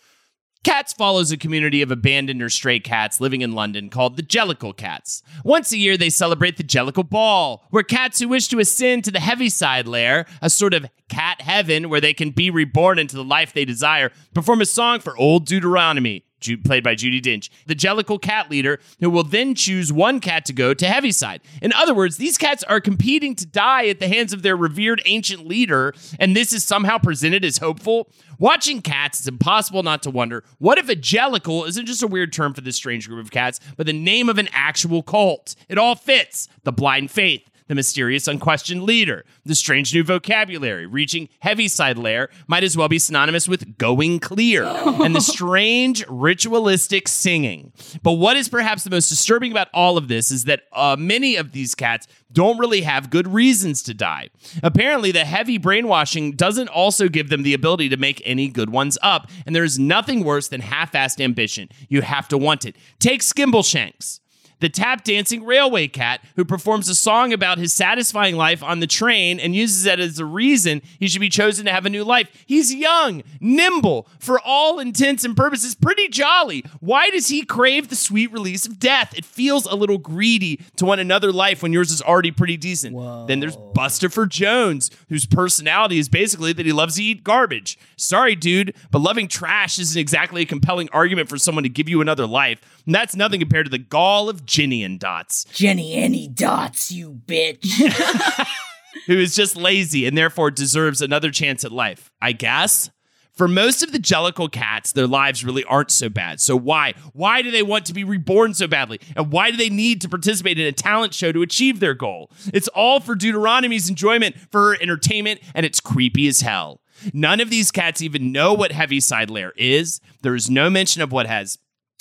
Cats follows a community of abandoned or stray cats living in London called the Jellicle Cats. Once a year, they celebrate the Jellicle Ball, where cats who wish to ascend to the Heaviside Layer, a sort of cat heaven where they can be reborn into the life they desire, perform a song for Old Deuteronomy. Played by Judi Dench, the Jellicle cat leader, who will then choose one cat to go to Heaviside. In other words, these cats are competing to die at the hands of their revered ancient leader, and this is somehow presented as hopeful. Watching cats, it's impossible not to wonder what if a jellicle isn't just a weird term for this strange group of cats, but the name of an actual cult? It all fits. The blind faith, the mysterious, unquestioned leader, the strange new vocabulary, reaching Heaviside Layer might as well be synonymous with going clear, and the strange ritualistic singing. But what is perhaps the most disturbing about all of this is that uh, many of these cats don't really have good reasons to die. Apparently, the heavy brainwashing doesn't also give them the ability to make any good ones up, and there's nothing worse than half assed ambition. You have to want it. Take Skimbleshanks the tap dancing railway cat who performs a song about his satisfying life on the train and uses that as a reason he should be chosen to have a new life. He's young, nimble, for all intents and purposes, pretty jolly. Why does he crave the sweet release of death? It feels a little greedy to want another life when yours is already pretty decent. Then there's Bustopher Jones, whose personality is basically that he loves to eat garbage. Sorry, dude, but loving trash isn't exactly a compelling argument for someone to give you another life. And that's nothing compared to the gall of Ginny and Dots, Jennyanydots, you bitch. who is just lazy and therefore deserves another chance at life, I guess. For most of the Jellicle cats, their lives really aren't so bad. So why? Why do they want to be reborn so badly? And why do they need to participate in a talent show to achieve their goal? It's all for Deuteronomy's enjoyment, for her entertainment, and it's creepy as hell. None of these cats even know what Heaviside Layer is. There is no mention of what has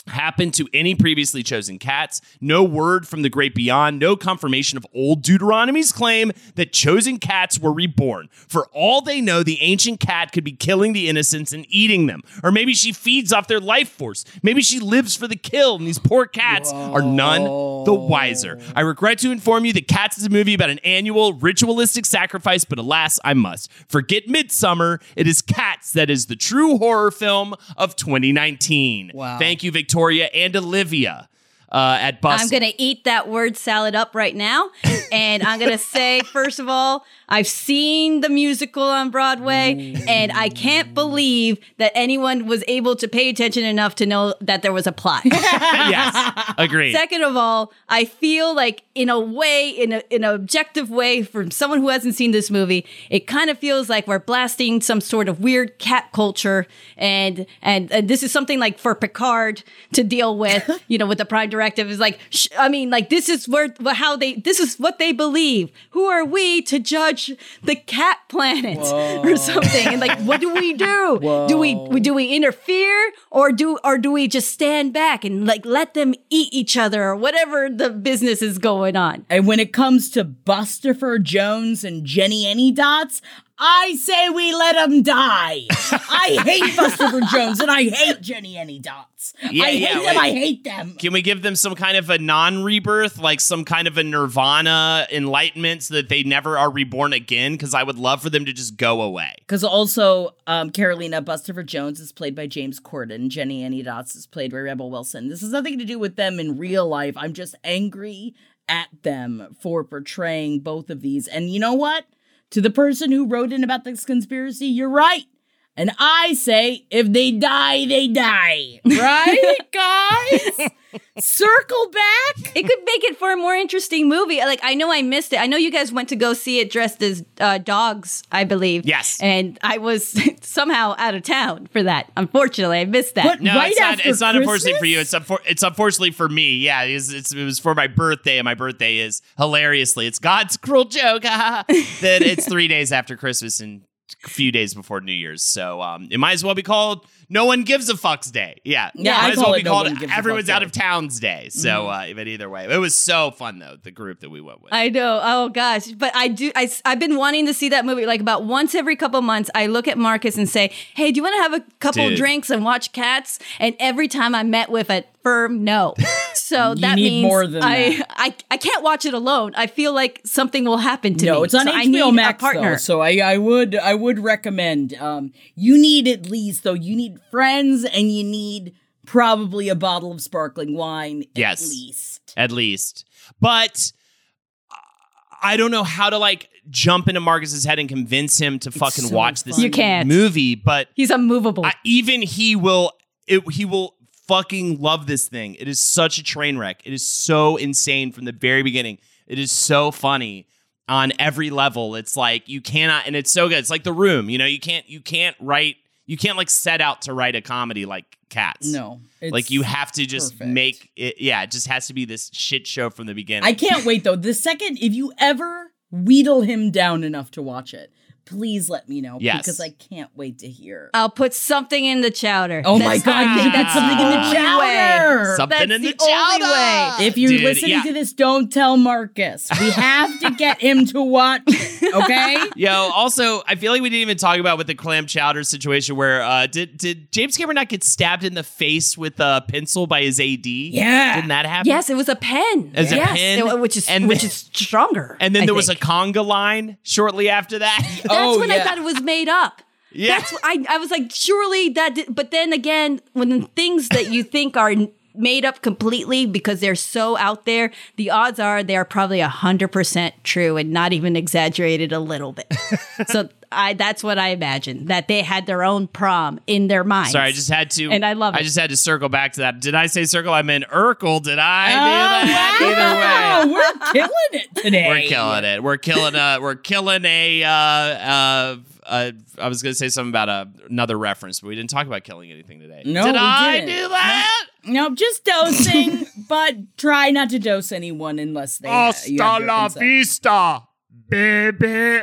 happened to any previously chosen cats. No word from the great beyond, no confirmation of old Deuteronomy's claim that chosen cats were reborn. For all they know, the ancient cat could be killing the innocents and eating them. Or maybe she feeds off their life force. Maybe she lives for the kill, and these poor cats are none the wiser. I regret to inform you that Cats is a movie about an annual ritualistic sacrifice, but alas, I must. Forget Midsummer. It is Cats that is the true horror film of 2019. Wow. Thank you, Victoria and Olivia uh, at Bustle. I'm going to eat that word salad up right now. And I'm going to say, first of all, I've seen the musical on Broadway, and I can't believe that anyone was able to pay attention enough to know that there was a plot. yes, agreed. Second of all, I feel like in a way, in a in an objective way, from someone who hasn't seen this movie, it kind of feels like we're blasting some sort of weird cat culture, and and, and this is something like for Picard to deal with, you know, with the Prime Directive is like, sh- I mean, like this is where how they this is what they believe. Who are we to judge the cat planet or something? And like, what do we do? Do we do we interfere or do or do we just stand back and like let them eat each other or whatever the business is going on? and when it comes to Bustopher Jones and Jennyanydots, I say we let them die. I hate Bustopher Jones and I hate Jennyanydots. Yeah, I hate yeah, them. wait. I hate them. Can we give them some kind of a non rebirth, like some kind of a nirvana enlightenment so that they never are reborn again? Because I would love for them to just go away. Because also, um, Carolina Bustopher Jones is played by James Corden. Jennyanydots is played by Rebel Wilson. This has nothing to do with them in real life. I'm just angry at them for portraying both of these. And you know what? To the person who wrote in about this conspiracy, you're right. And I say, if they die, they die. Right, guys? Circle back. It could make it for a more interesting movie. Like I know I missed it. I know you guys went to go see it dressed as uh, dogs, I believe. Yes. and I was somehow out of town for that. Unfortunately, I missed that. But No, right it's not. after It's not unfortunately for you. It's unfor- it's unfortunately for me. Yeah, it's, it's, it was for my birthday, and my birthday is hilariously. It's God's cruel joke that it's three days after Christmas and a few days before New Year's. So um, it might as well be called "No One Gives a Fuck's Day." Yeah, Yeah, might I as call well be No called One Gives a "Everyone's Out of Town's Day." So, uh, but either way, it was so fun though. The group that we went with. I know. Oh gosh, but I do. I, have been wanting to see that movie like about once every couple months. I look at Marcus and say, "Hey, do you want to have a couple Dude. drinks and watch Cats?" And every time I met with a firm no. So that means more than I, that. I I can't watch it alone. I feel like something will happen to me. No, it's on So I need HBO a Max partner. though, so I, I would I would recommend. Um, you need at least though. You need friends, and you need probably a bottle of sparkling wine. Yes. at least. at least. But I don't know how to like jump into Marcus's head and convince him to fucking so watch this. You can't. movie. But He's unmovable. I, even he will, it, he will fucking love this thing. It is such a train wreck. It is so insane from the very beginning. It is so funny on every level. It's like you cannot, and it's so good. It's like The Room. You know, you can't, you can't write, you can't like set out to write a comedy like Cats. No, it's like you have to just perfect. make it. Yeah, it just has to be this shit show from the beginning. I can't wait though. The second, if you ever wheedle him down enough to watch it, please let me know. Yes. because I can't wait to hear. I'll put something in the chowder. oh my god, I think that's something in the only way. chowder. Something That's in the, the only chowder. way. If you're Dude, listening yeah. to this, don't tell Marcus. We have to get him to watch. it, Okay. Yo, also, I feel like we didn't even talk about with the clam chowder situation where uh did did James Cameron not get stabbed in the face with a pencil by his AD? Yeah. Didn't that happen? Yes, it was a pen. As a pen? it- which is And which then- is stronger. And then I there was a conga line shortly after that. That's Oh, when I thought it was made up. Yeah. That's what I I was like, surely that did, but then again, when the things that you think are made up completely because they're so out there, the odds are they are probably hundred percent true and not even exaggerated a little bit. so I that's what I imagine that they had their own prom in their mind. Sorry, I just had to. And I love I it. just had to circle back to that. Did I say circle? I meant Urkel. Did I do Oh, that? Either way. we're killing it today. We're killing it. We're killing a. We're killing a. Uh, uh, uh, I was gonna say something about a, another reference, but we didn't talk about killing anything today. No, did we I didn't. do that? No, just dosing, but try not to dose anyone unless they. uh, you have their consent. vista, baby.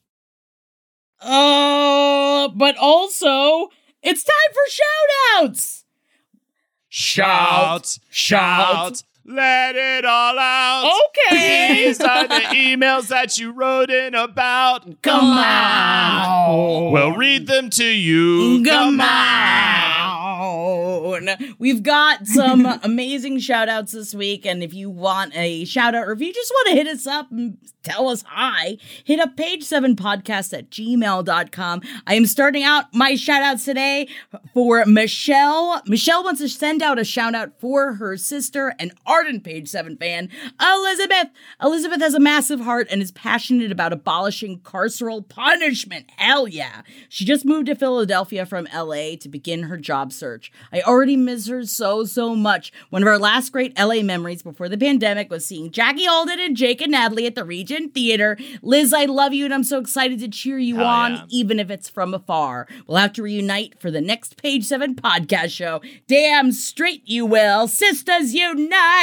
Uh, but also, it's time for shout outs. Shout, shout, let it all out. Okay. These are the emails that you wrote in about. Come on. We'll read them to you. Come on. We've got some amazing shout outs this week. And if you want a shout out or if you just want to hit us up and tell us hi, hit up page seven podcast at gmail.com. I am starting out my shout outs today for Michelle. Michelle wants to send out a shout out for her sister, an ardent page seven fan, Elizabeth. Elizabeth has a massive heart and is passionate about abolishing carceral punishment. Hell yeah. She just moved to Philadelphia from LA to begin her job search. I already miss her so, so much. One of our last great LA memories before the pandemic was seeing Jackie Holden and Jake and Natalie at the Regent Theater. Liz, I love you and I'm so excited to cheer you Hell on, yeah. even if it's from afar. We'll have to reunite for the next Page 7 podcast show. Damn straight you will. Sisters unite.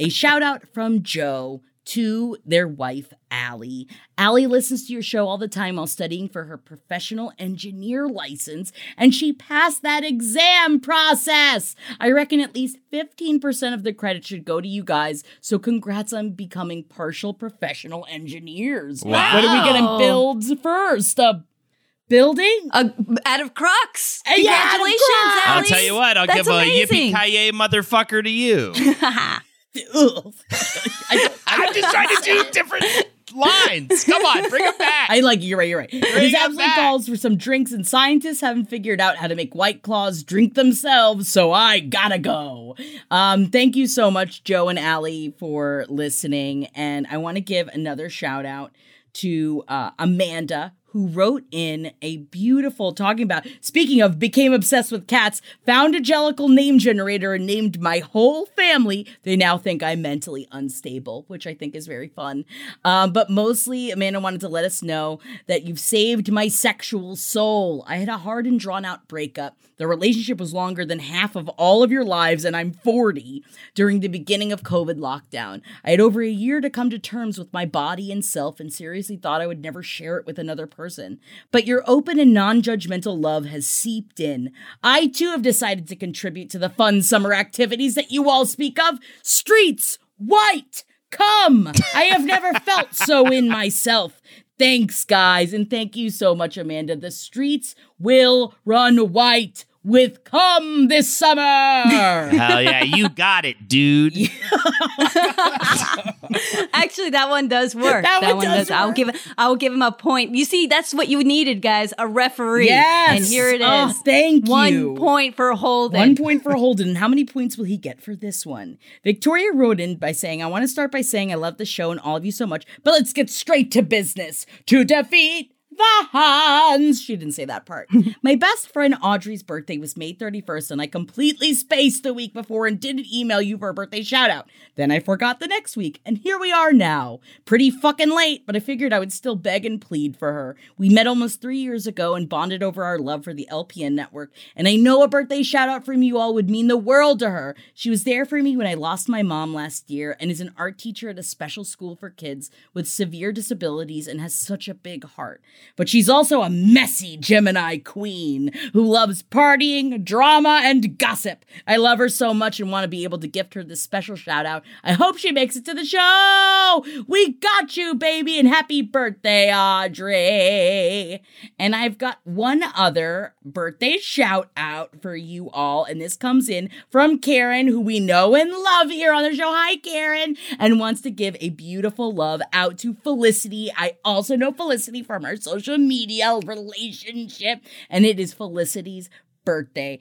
A shout out from Joe to their wife, Allie. Allie listens to your show all the time while studying for her professional engineer license, and she passed that exam process. I reckon at least 15% of the credit should go to you guys, so congrats on becoming partial professional engineers. Wow. What are we going to build first? A building? Uh, out of Crocs. Uh, yeah, out of Congratulations, Crocs. I'll tell you what, I'll That's give a amazing. yippee ki motherfucker to you. I, I'm just trying to do different lines. Come on, bring them back. I like you're right. You're right. This it absolutely back. calls for some drinks, and scientists haven't figured out how to make White Claws drink themselves. So I gotta go. Um, thank you so much, Joe and Allie, for listening, and I want to give another shout out to uh, Amanda. Who wrote in a beautiful talking about speaking of became obsessed with cats, found a Jellicle name generator and named my whole family. They now think I'm mentally unstable, which I think is very fun. Um, but mostly, Amanda wanted to let us know that you've saved my sexual soul. I had a hard and drawn out breakup. The relationship was longer than half of all of your lives, and I'm 40 during the beginning of COVID lockdown. I had over a year to come to terms with my body and self and seriously thought I would never share it with another person. But your open and non judgmental love has seeped in. I too have decided to contribute to the fun summer activities that you all speak of streets, white, come. I have never felt so in myself. Thanks, guys, and thank you so much, Amanda. The streets will run white with come this summer. Hell yeah, you got it, dude. Actually, that one does work. That one does I'll give. I'll give him a point. You see, that's what you needed, guys. A referee. Yes. And here it oh, is. Oh, thank one you. One point for Holden. One point for Holden. How many points will he get for this one? Victoria wrote in by saying, I want to start by saying I love the show and all of you so much, but let's get straight to business. To defeat the Hans. She didn't say that part. My best friend Audrey's birthday was May 31st, and I completely spaced the week before and didn't email you for a birthday shout out. Then I forgot the next week, and here we are now. Pretty fucking late, but I figured I would still beg and plead for her. We met almost three years ago and bonded over our love for the LPN network, and I know a birthday shout out from you all would mean the world to her. She was there for me when I lost my mom last year and is an art teacher at a special school for kids with severe disabilities and has such a big heart. But she's also a messy Gemini queen who loves partying, drama, and gossip. I love her so much and want to be able to gift her this special shout out. I hope she makes it to the show. We got you, baby, and happy birthday, Audrey. And I've got one other birthday shout out for you all, and this comes in from Karen, who we know and love here on the show. Hi, Karen, and wants to give a beautiful love out to Felicity. I also know Felicity from our social media relationship, and it is Felicity's birthday.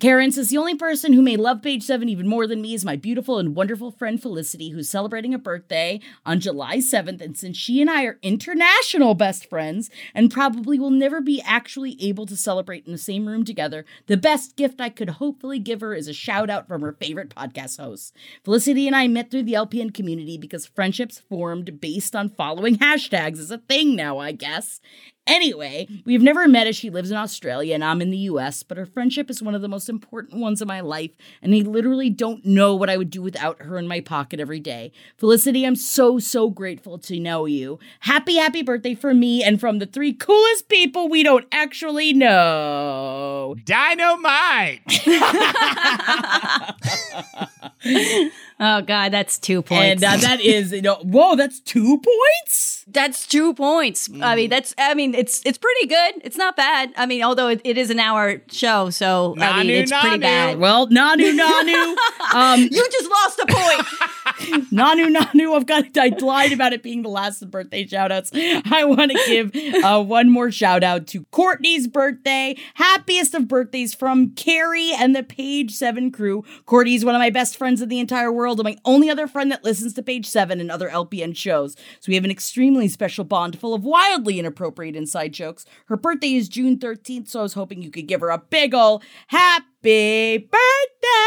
Karen says the only person who may love page seven even more than me is my beautiful and wonderful friend Felicity, who's celebrating a birthday on July 7th. And since she and I are international best friends and probably will never be actually able to celebrate in the same room together, the best gift I could hopefully give her is a shout out from her favorite podcast hosts. Felicity and I met through the LPN community because friendships formed based on following hashtags is a thing now, I guess. Anyway, we've never met as she lives in Australia and I'm in the US, but her friendship is one of the most important ones in my life, and I literally don't know what I would do without her in my pocket every day. Felicity, I'm so, so grateful to know you. Happy, happy birthday for me and from the three coolest people we don't actually know. Dynamite. Oh God, that's two points. And uh, that is, you know, whoa, that's two points? that's two points. I Mm. mean, that's. I mean, it's it's pretty good. It's not bad. I mean, although it, it is an hour show, so I mean, Nanu, it's pretty bad. Well, Nanu, Nanu. um, You just lost a point. Nanu Nanu, I've got I lied about it being the last of birthday shout outs. I want to give uh, one more shout out to Courtney's birthday. Happiest of birthdays from Carrie and the Page 7 crew. Courtney's one of my best friends in the entire world and my only other friend that listens to Page 7 and other LPN shows. So we have an extremely special bond full of wildly inappropriate inside jokes. Her birthday is June 13th, so I was hoping you could give her a big ol' happy birthday.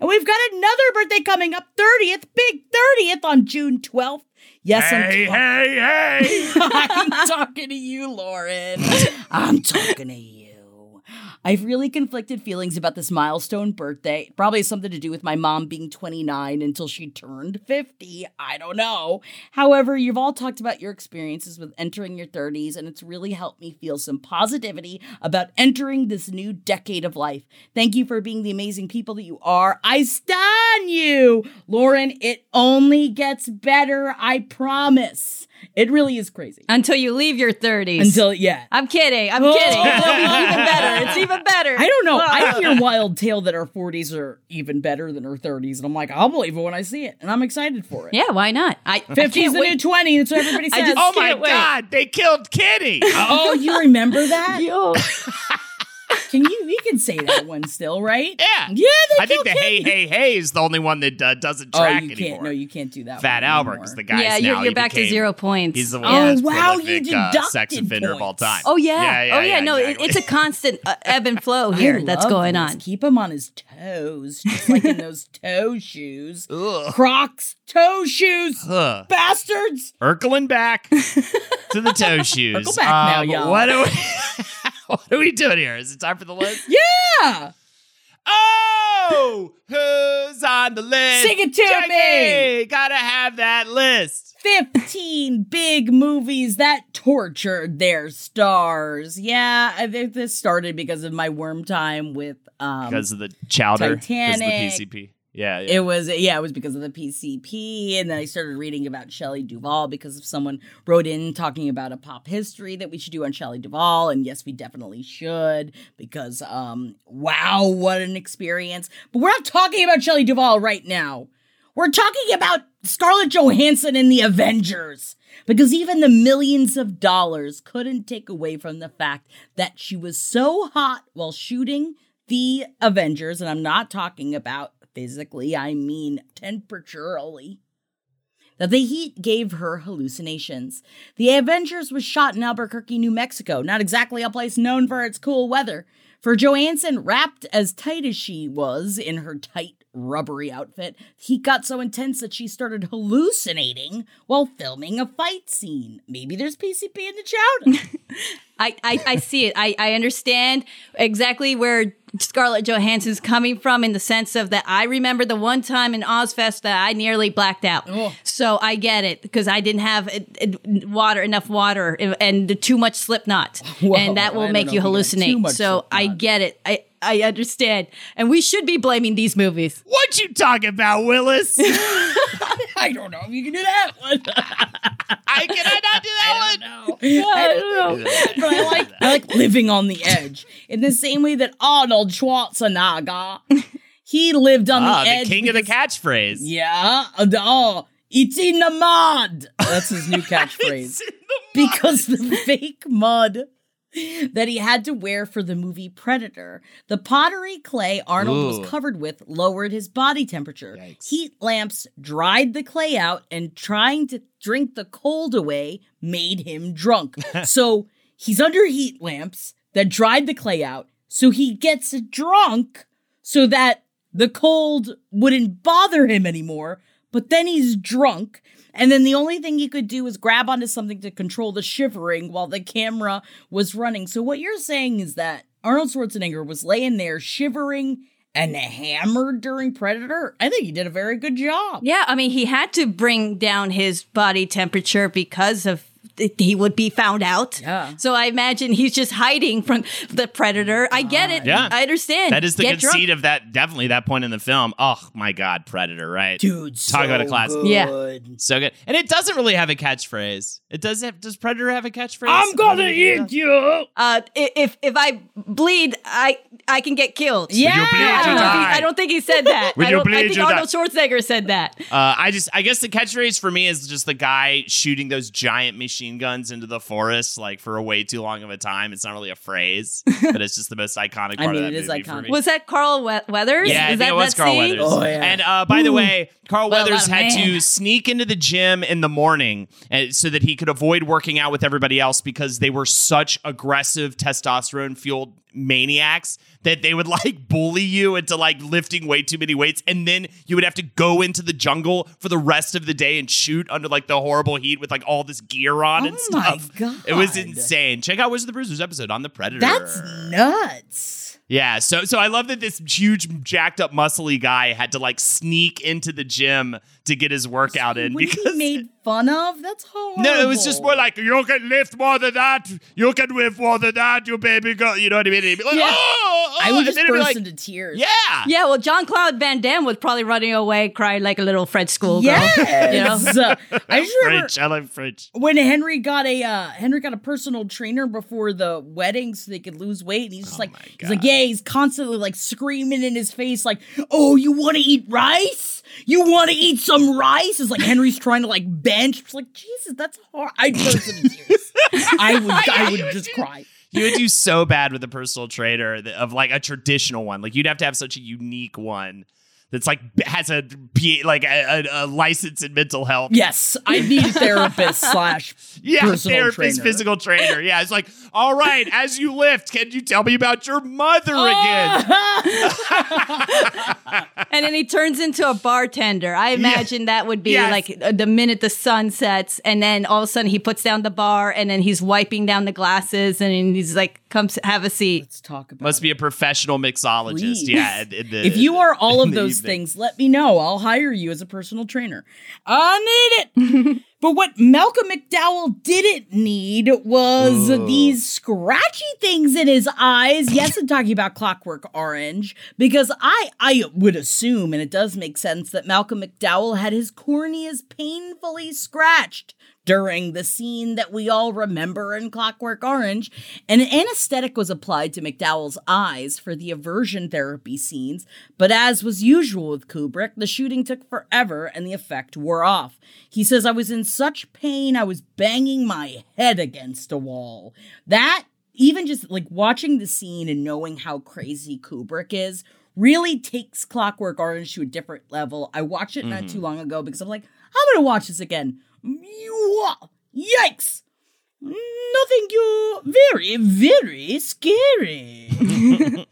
And we've got another birthday coming up 30th, big 30th on June 12th. Yes, I'm Hey, ta- hey, hey. I'm talking to you, Lauren. I'm talking to you. I've really conflicted feelings about this milestone birthday. Probably something to do with my mom being 29 until she turned 50. I don't know. However, you've all talked about your experiences with entering your 30s, and it's really helped me feel some positivity about entering this new decade of life. Thank you for being the amazing people that you are. I stun you! Lauren, it only gets better, I promise. It really is crazy. Until you leave your 30s. Until, yeah. I'm kidding. I'm Oh. kidding. It'll be even better. It's even better. I don't know. I hear wild tale that our 40s are even better than our 30s, and I'm like, I'll believe it when I see it, and I'm excited for it. Yeah, why not? I 50's can't the new 20. That's what everybody I says. just- Oh my wait. God, they killed Kitty. oh, you remember that? Yo. Can you? You can say that one still, right? Yeah. Yeah. They I think the killed hey, hey, hey is the only one that uh, doesn't Oh, track you anymore. can't. No, you can't do that. Fat one Albert anymore. is the guy. yeah, you're, you're back to zero points. He's the Yeah. one Oh, most wow, you prolific uh, sex deducted offender of all time. Oh yeah. Yeah, yeah, oh yeah. yeah, no, it- exactly. it's a constant uh, ebb and flow I here that's going this. on. Keep him on his toes, just like in those toe shoes. Ugh. Crocs toe shoes, Ugh. bastards. Urkeling back to the toe shoes. Urkel back now, Um, y'all. What are we? what are we doing here? Is it time for the list? Yeah. Oh, who's on the list? Sing it to Jackie, me. Gotta have that list. 15 big movies that tortured their stars. Yeah, I think this started because of my worm time with um Because of the chowder. 'cause of the PCP. Yeah, yeah. it was yeah, it was because of the PCP and then I started reading about Shelley Duvall because of someone wrote in talking about a pop history that we should do on Shelley Duvall and yes, we definitely should because um wow, what an experience. But we're not talking about Shelley Duvall right now. We're talking about Scarlett Johansson in the Avengers. Because even the millions of dollars couldn't take away from the fact that she was so hot while shooting the Avengers. And I'm not talking about physically, I mean temperaturally. That the heat gave her hallucinations. The Avengers was shot in Albuquerque, New Mexico, not exactly a place known for its cool weather. For Johansson, wrapped as tight as she was in her tight, rubbery outfit, heat got so intense that she started hallucinating while filming a fight scene. Maybe there's PCP in the chowder. I, I, I see it. I, I understand exactly where Scarlett Johansson's coming from in the sense of that I remember the one time in Ozzfest that I nearly blacked out. Oh. So I get it because I didn't have water enough water and too much Slipknot, Whoa, and that will make you if you got too hallucinate. So I get it. I I understand, and we should be blaming these movies. what you talking about, Willis? I don't know if you can do that one. I can I not do that one? know. I don't know. but I like I like living on the edge in the same way that Arnold Schwarzenegger he lived on Ah, the edge. the king of the catchphrase. Yeah, oh, it's in the mud. That's his new catchphrase. It's in the mud. because the fake mud that he had to wear for the movie Predator, the pottery clay Arnold Ooh. was covered with lowered his body temperature. Yikes. Heat lamps dried the clay out, and trying to drink the cold away made him drunk. so he's under heat lamps that dried the clay out, so he gets drunk so that the cold wouldn't bother him anymore. But then he's drunk, and then the only thing he could do was grab onto something to control the shivering while the camera was running. So, what you're saying is that Arnold Schwarzenegger was laying there shivering and hammered during Predator? I think he did a very good job. Yeah, I mean, he had to bring down his body temperature because of he would be found out. Yeah. So I imagine he's just hiding from the predator. I get it. Yeah. I understand. That is the Get drunk. conceit of that. Definitely that point in the film. Oh my God, Predator! Right, Dude, Talk about a so classic. Yeah. good. so good. And it doesn't really have a catchphrase. It does. Have, does Predator have a catchphrase? I'm gonna eat you. Uh, if if I bleed, I I can get killed. Yeah. I don't, know if he. I don't think he said that. I, don't, I think? Arnold Schwarzenegger said that. Uh, I just, I guess the catchphrase for me is just the guy shooting those giant machine guns into the forest, like for a way too long of a time. It's not really a phrase, but it's just the most iconic part I mean, of that it is movie for iconic. me. Was that Carl we- Weathers? yeah, I Is think that it was that Carl scene? Weathers. Oh, yeah. And uh, by the way, Carl Well, Weathers had man. to sneak into the gym in the morning uh, so that he could avoid working out with everybody else because they were such aggressive testosterone fueled maniacs that they would like bully you into like lifting way too many weights and then you would have to go into the jungle for the rest of the day and shoot under like the horrible heat with like all this gear on and Oh my stuff. It was insane. Check out Wizard of the Bruisers episode on the Predator. That's nuts. Yeah, so so I love that this huge jacked up muscly guy had to like sneak into the gym to get his workout in Was because he made fun of? That's horrible. no, it was just more like you can lift more than that, you can lift more than that, you baby girl. You know what I mean? And he'd be like, Yeah. oh, oh," I would just then he'd be burst like, into tears. yeah, Yeah, well, John Claude Van Damme was probably running away, crying like a little French schoolgirl. Yes. Uh, I just remember French. I love French. when Henry got a uh, Henry got a personal trainer before the wedding so they could lose weight. And he's just like Oh my he's like, yeah, he's constantly like screaming in his face, like, oh, you want to eat rice? You want to eat some rice? It's like Henry's trying to like bench. It's like Jesus, that's hard. I'd burst into tears. I would, I would just cry. You would do so bad with a personal trainer of like a traditional one. Like you'd have to have such a unique one that's like has a P- like a, a, a license in mental health. Yes, I need a therapist slash Yeah, therapist, trainer. physical trainer. Yeah, it's like, all right, as you lift, can you tell me about your mother Oh. again? And then he turns into a bartender. I imagine that would be Yes. like uh, the minute the sun sets, and then all of a sudden he puts down the bar, and then he's wiping down the glasses, and he's like, "Come have a seat." Let's talk about. Must be a professional mixologist. Please. Yeah. in- in the- if you are all of those evening. things, let me know. I'll hire you as a personal trainer. I need it. but what Malcolm McDowell didn't need was Ooh. these scratchy things in his eyes. Yes, I'm talking about Clockwork Orange because I I would assume, and it does make sense, that Malcolm McDowell had his corneas painfully scratched during the scene that we all remember in Clockwork Orange, and an anesthetic was applied to McDowell's eyes for the aversion therapy scenes, but as was usual with Kubrick, the shooting took forever and the effect wore off. He says, I was in such pain, I was banging my head against a wall. That, even just like watching the scene and knowing how crazy Kubrick is, really takes Clockwork Orange to a different level. I watched it not mm-hmm. too long ago because I'm like, I'm gonna watch this again. Yikes! No, thank you. Very, very scary.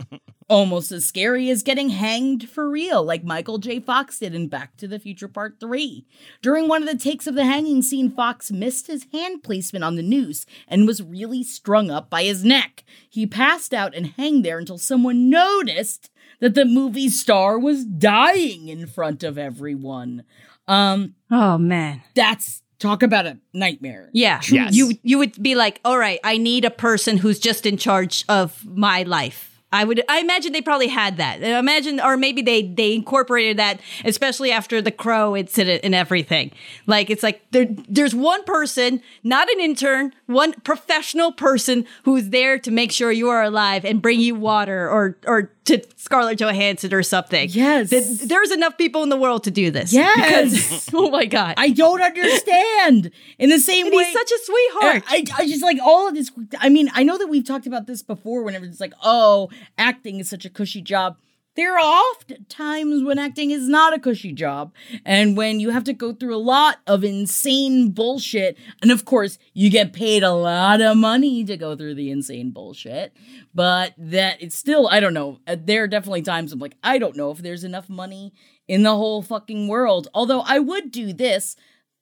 Almost as scary as getting hanged for real, like Michael J. Fox did in Back to the Future Part 3. During one of the takes of the hanging scene, Fox missed his hand placement on the noose and was really strung up by his neck. He passed out and hung there until someone noticed that the movie star was dying in front of everyone. Um, Oh man. that's talk about a nightmare. Yeah. Yes. You you would be like, all right, I need a person who's just in charge of my life. I would I imagine they probably had that. I imagine or maybe they they incorporated that especially after the crow incident and everything. Like it's like there there's one person, not an intern, one professional person who's there to make sure you are alive and bring you water or or to Scarlett Johansson or something. Yes. Th- there's enough people in the world to do this. Yes. Because, oh my god. I don't understand. In the same and way, he's such a sweetheart. I, I just like all of this. I mean, I know that we've talked about this before. Whenever it's like, oh, acting is such a cushy job. There are often times when acting is not a cushy job, and when you have to go through a lot of insane bullshit. And of course, you get paid a lot of money to go through the insane bullshit. But that it's still, I don't know. Uh, There are definitely times I'm like, I don't know if there's enough money in the whole fucking world. Although I would do this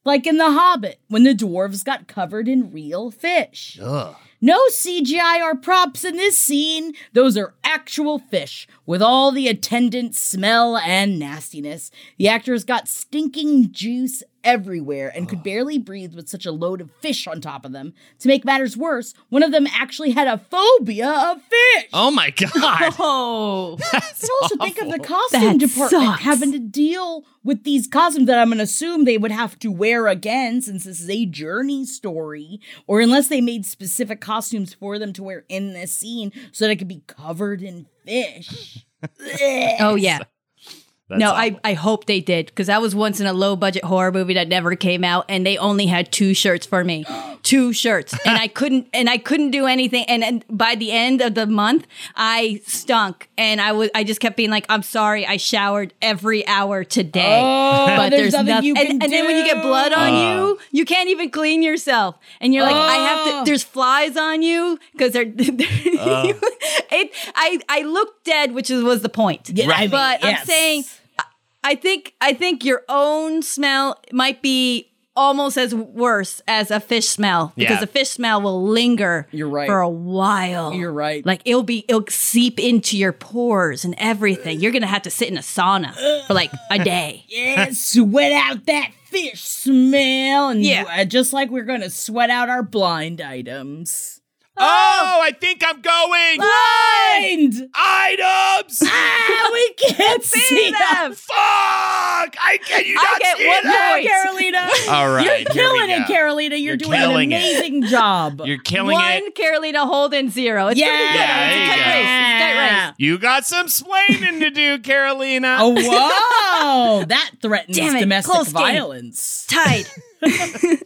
like in The Hobbit, when the dwarves got covered in real fish. No CGI or props in this scene. Those are actual fish with all the attendant smell and nastiness. The actors got stinking juice everywhere and could barely breathe with such a load of fish on top of them. To make matters worse, one of them actually had a phobia of fish. Oh my god. Oh, That's And also think of the costume That department sucks. having to deal with these costumes that I'm going to assume they would have to wear again since this is a journey story, or unless they made specific costumes for them to wear in this scene so that it could be covered in fish. oh yeah. That's no, awful. I, I hope they did because that was once in a low budget horror movie that never came out, and they only had two shirts for me, two shirts, and I couldn't and I couldn't do anything. And, and by the end of the month, I stunk, and I was I just kept being like, I'm sorry, I showered every hour today, Oh, there's nothing noth- you and, can and then when you get blood on Uh. you, you can't even clean yourself, and you're like, I have Oh. to. There's flies on you because they're. it, I I looked dead, which is, was the point. Yeah, I mean, but I'm saying I think I think your own smell might be almost as worse as a fish smell because Yeah. a fish smell will linger You're right. for a while. You're right. Like it'll be it'll seep into your pores and everything. You're gonna have to sit in a sauna for like a day. Yeah, sweat out that fish smell. And Yeah. uh, just like we're going to sweat out our blind items. Oh, I think I'm going. Blind! Items. Ah, we can't see them. them. Fuck! I can you I not get see one that? point. Carolina. All right, You're killing it. Carolina. You're, You're doing an killing it. amazing job. You're killing One it. One Carolina Holden zero. It's yeah. gonna good. Yeah, It's a tight you go. race. It's a tight race. You got some splaining to do, Carolina. Oh, whoa. that threatens Damn it, domestic close game. violence. Tied.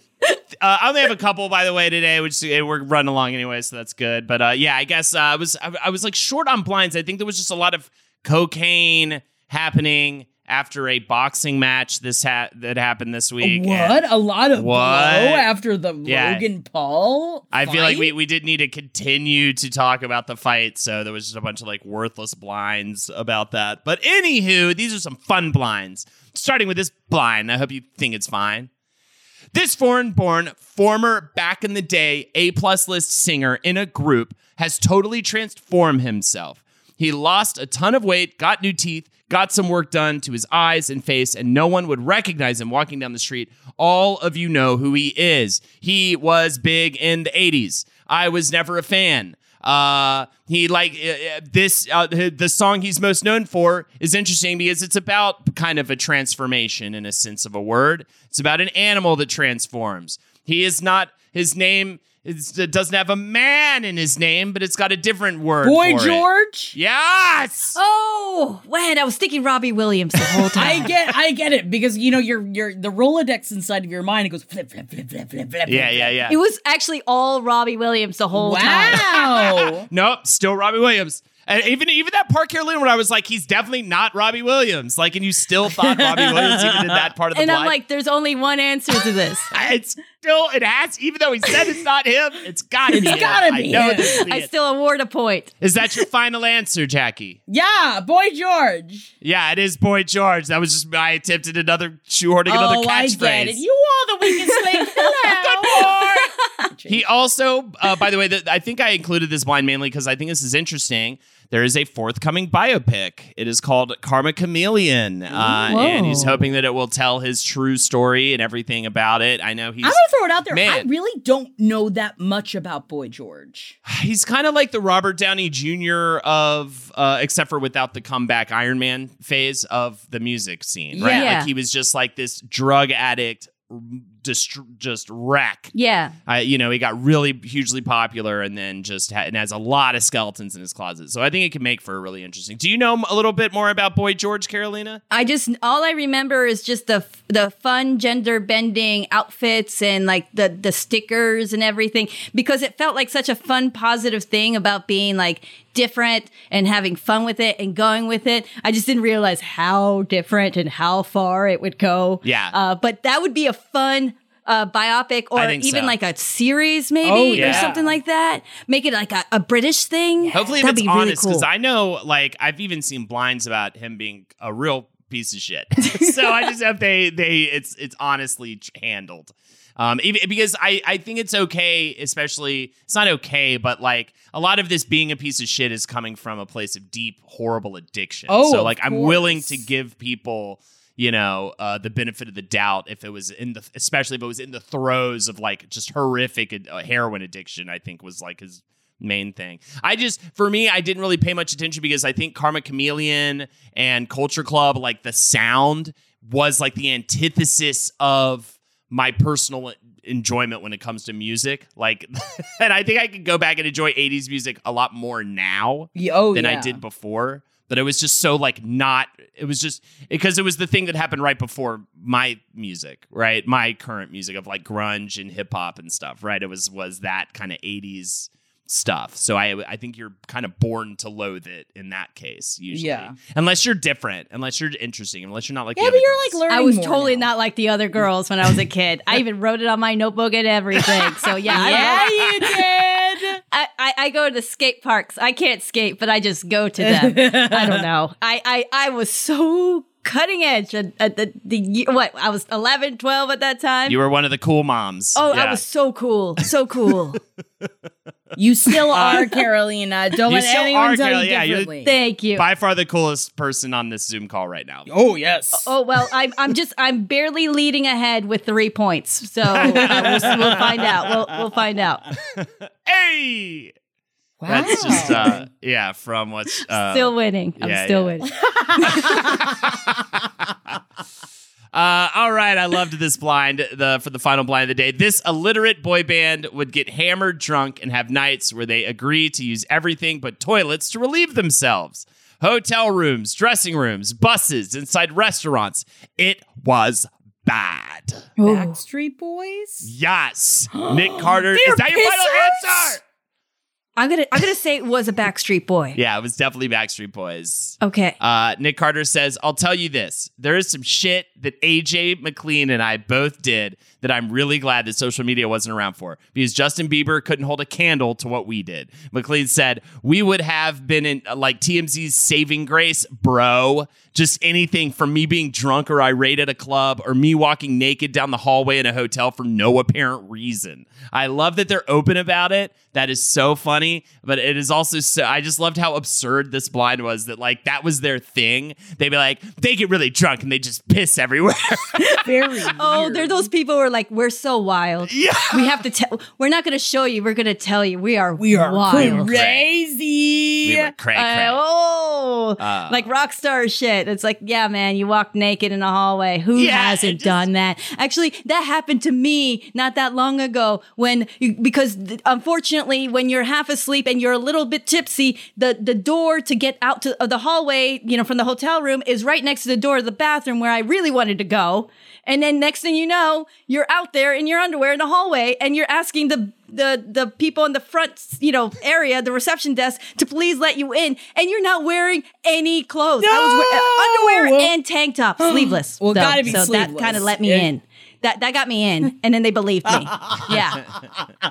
Uh, I only have a couple, by the way, today, which we're running along anyway, so that's good. But uh, yeah, I guess uh, I was I, I was like short on blinds. I think there was just a lot of cocaine happening after a boxing match this ha- that happened this week. What? A lot of What? blow after the Yeah. Logan Paul. I feel like we, we did need to continue to talk about the fight, so there was just a bunch of like worthless blinds about that. But anywho, these are some fun blinds. Starting with this blind, I hope you think it's fine. This foreign born, former back in the day A plus list singer in a group has totally transformed himself. He lost a ton of weight, got new teeth, got some work done to his eyes and face, and no one would recognize him walking down the street. All of you know who he is. He was big in the 80s. I was never a fan. Uh, he like uh, uh, this. Uh, the song he's most known for is interesting because it's about kind of a transformation in a sense of a word. It's about an animal that transforms. He is not. His name is, it doesn't have a man in his name, but it's got a different word. Boy for it. George. Yes. Oh, man, I was thinking Robbie Williams the whole time. I get, I get it because you know your your the Rolodex inside of your mind it goes flip flip flip flip flip flip. Yeah, yeah, yeah. It was actually all Robbie Williams the whole time. Wow. Nope, still Robbie Williams. And even even that part Carolina where I was like, he's definitely not Robbie Williams. Like, and you still thought Robbie Williams even did that part of the And I'm like, there's only one answer to this. it's still it has even though he said it's not him it's gotta be It's him. gotta I be know him. to I it. still award a point. is that your final answer jackie yeah, Boy George. yeah it is boy george that was just my attempt at another shoehorning another oh, I it. catchphrase You are the weakest link. Hello. he also uh, by the way the, i think i included this blind mainly because i think this is interesting there is a forthcoming biopic it is called karma chameleon uh, and he's hoping that it will tell his true story and everything about it i know he's I'm gonna throw it out there. I really don't know that much about Boy George. he's kind of like the Robert Downey Jr. of, uh, except for without the comeback Iron Man phase of the music scene, right? Yeah. Like he was just like this drug addict, just just wreck. Yeah. I, you know, he got really hugely popular, and then just ha- and has a lot of skeletons in his closet. So I think it can make for a really interesting. Do you know a little bit more about Boy George, Carolina? I just all I remember is just the the fun gender bending outfits and like the the stickers and everything because it felt like such a fun positive thing about being like different and having fun with it and going with it. I just didn't realize how different and how far it would go. Yeah. Uh, but that would be a fun uh, biopic or even so. like a series maybe Oh, or something like that. Make it like a, a British thing. Hopefully, if That'd it's be really honest, because cool. I know, like, I've even seen blinds about him being a real piece of shit. so I just hope they they it's it's honestly handled. Um, even because I I think it's okay, especially it's not okay, but like a lot of this being a piece of shit is coming from a place of deep, horrible addiction. Oh, so like I'm willing to give people. You know, uh, the benefit of the doubt if it was in the, especially if it was in the throes of like just horrific uh, heroin addiction. I think was like his main thing. I just, for me, I didn't really pay much attention because I think Karma Chameleon and Culture Club, like the sound was like the antithesis of my personal enjoyment when it comes to music. Like, and I think I could go back and enjoy 80s music a lot more now Yeah, oh, than I did before. But it was just so like not. It was just because it was the thing that happened right before my music, right? My current music of like grunge and hip hop and stuff, right? It was was that kind of '80s stuff. So I I think you're kind of born to loathe it in that case, usually. Yeah. Unless you're different, unless you're interesting, unless you're not like the Yeah, other but you're like learning. I was more totally now. not like the other girls when I was a kid. I even wrote it on my notebook and everything. So yeah, I don't know. Yeah, you did. I, I, I go to the skate parks. I can't skate, but I just go to them. I don't know. I, I, I was so cutting edge at, at the, the what I was 11, 12 at that time. you were one of the cool moms. oh, Yeah. I was so cool, so cool. You still are Carolina. Don't let anyone tell Carol- you yeah, you're- differently. Thank you. by far the coolest person on this Zoom call right now. oh yes. Oh well, I'm I'm just I'm barely leading ahead with three points, so uh, we'll, we'll find out. We'll we'll find out. Hey, wow. that's just uh, yeah, from what's uh, Still winning. I'm yeah, still yeah. winning. Uh, all right, I loved this blind the for the final blind of the day. This illiterate boy band would get hammered drunk and have nights where they agree to use everything but toilets to relieve themselves. Hotel rooms, dressing rooms, buses, inside restaurants. It was bad. Backstreet Boys. Yes, Nick Carter. Is that your final answer? I'm gonna I'm gonna say it was a Backstreet Boy. Yeah, it was definitely Backstreet Boys. Okay. Uh, Nick Carter says, I'll tell you this. There is some shit that AJ McLean and I both did that I'm really glad that social media wasn't around for because Justin Bieber couldn't hold a candle to what we did. McLean said, We would have been in uh, like TMZ's saving grace, bro. Just anything from me being drunk or irate at a club or me walking naked down the hallway in a hotel for no apparent reason. I love that they're open about it. That is so funny, but it is also so. I just loved how absurd this blind was that, like, that was their thing. They'd be like, they get really drunk and they just piss everywhere. Very. Oh, they're those people who are like, we're so wild. yeah. We have to tell. We're not going to show you. We're going to tell you. We are. We are wild. crazy. We were cray Uh, oh, Uh. like rock star shit. It's like, yeah, man, you walk naked in a hallway. Who Yeah, hasn't just- done that? Actually, that happened to me not that long ago when, you, because th- unfortunately, when you're half asleep and you're a little bit tipsy, the, the door to get out to uh, the hallway, you know, from the hotel room is right next to the door of the bathroom where I really wanted to go. And then next thing you know, you're out there in your underwear in the hallway and you're asking the the the people in the front, you know, area, the reception desk to please let you in and you're not wearing any clothes. I was wearing uh, No! underwear and tank top, sleeveless. Well, though. gotta be so that kind of let me in. That that got me in, and then they believed me. Yeah,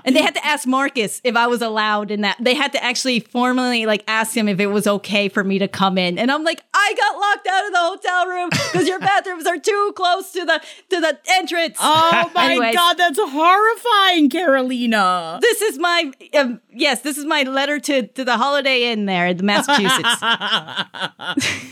and they had to ask Marcus if I was allowed in that. They had to actually formally like ask him if it was okay for me to come in, and I'm like, I got locked out of the hotel room because your bathrooms are too close to the to the entrance. Oh my Anyways. god, that's horrifying, Carolina. This is my um, yes. This is my letter to to the Holiday Inn there in Massachusetts.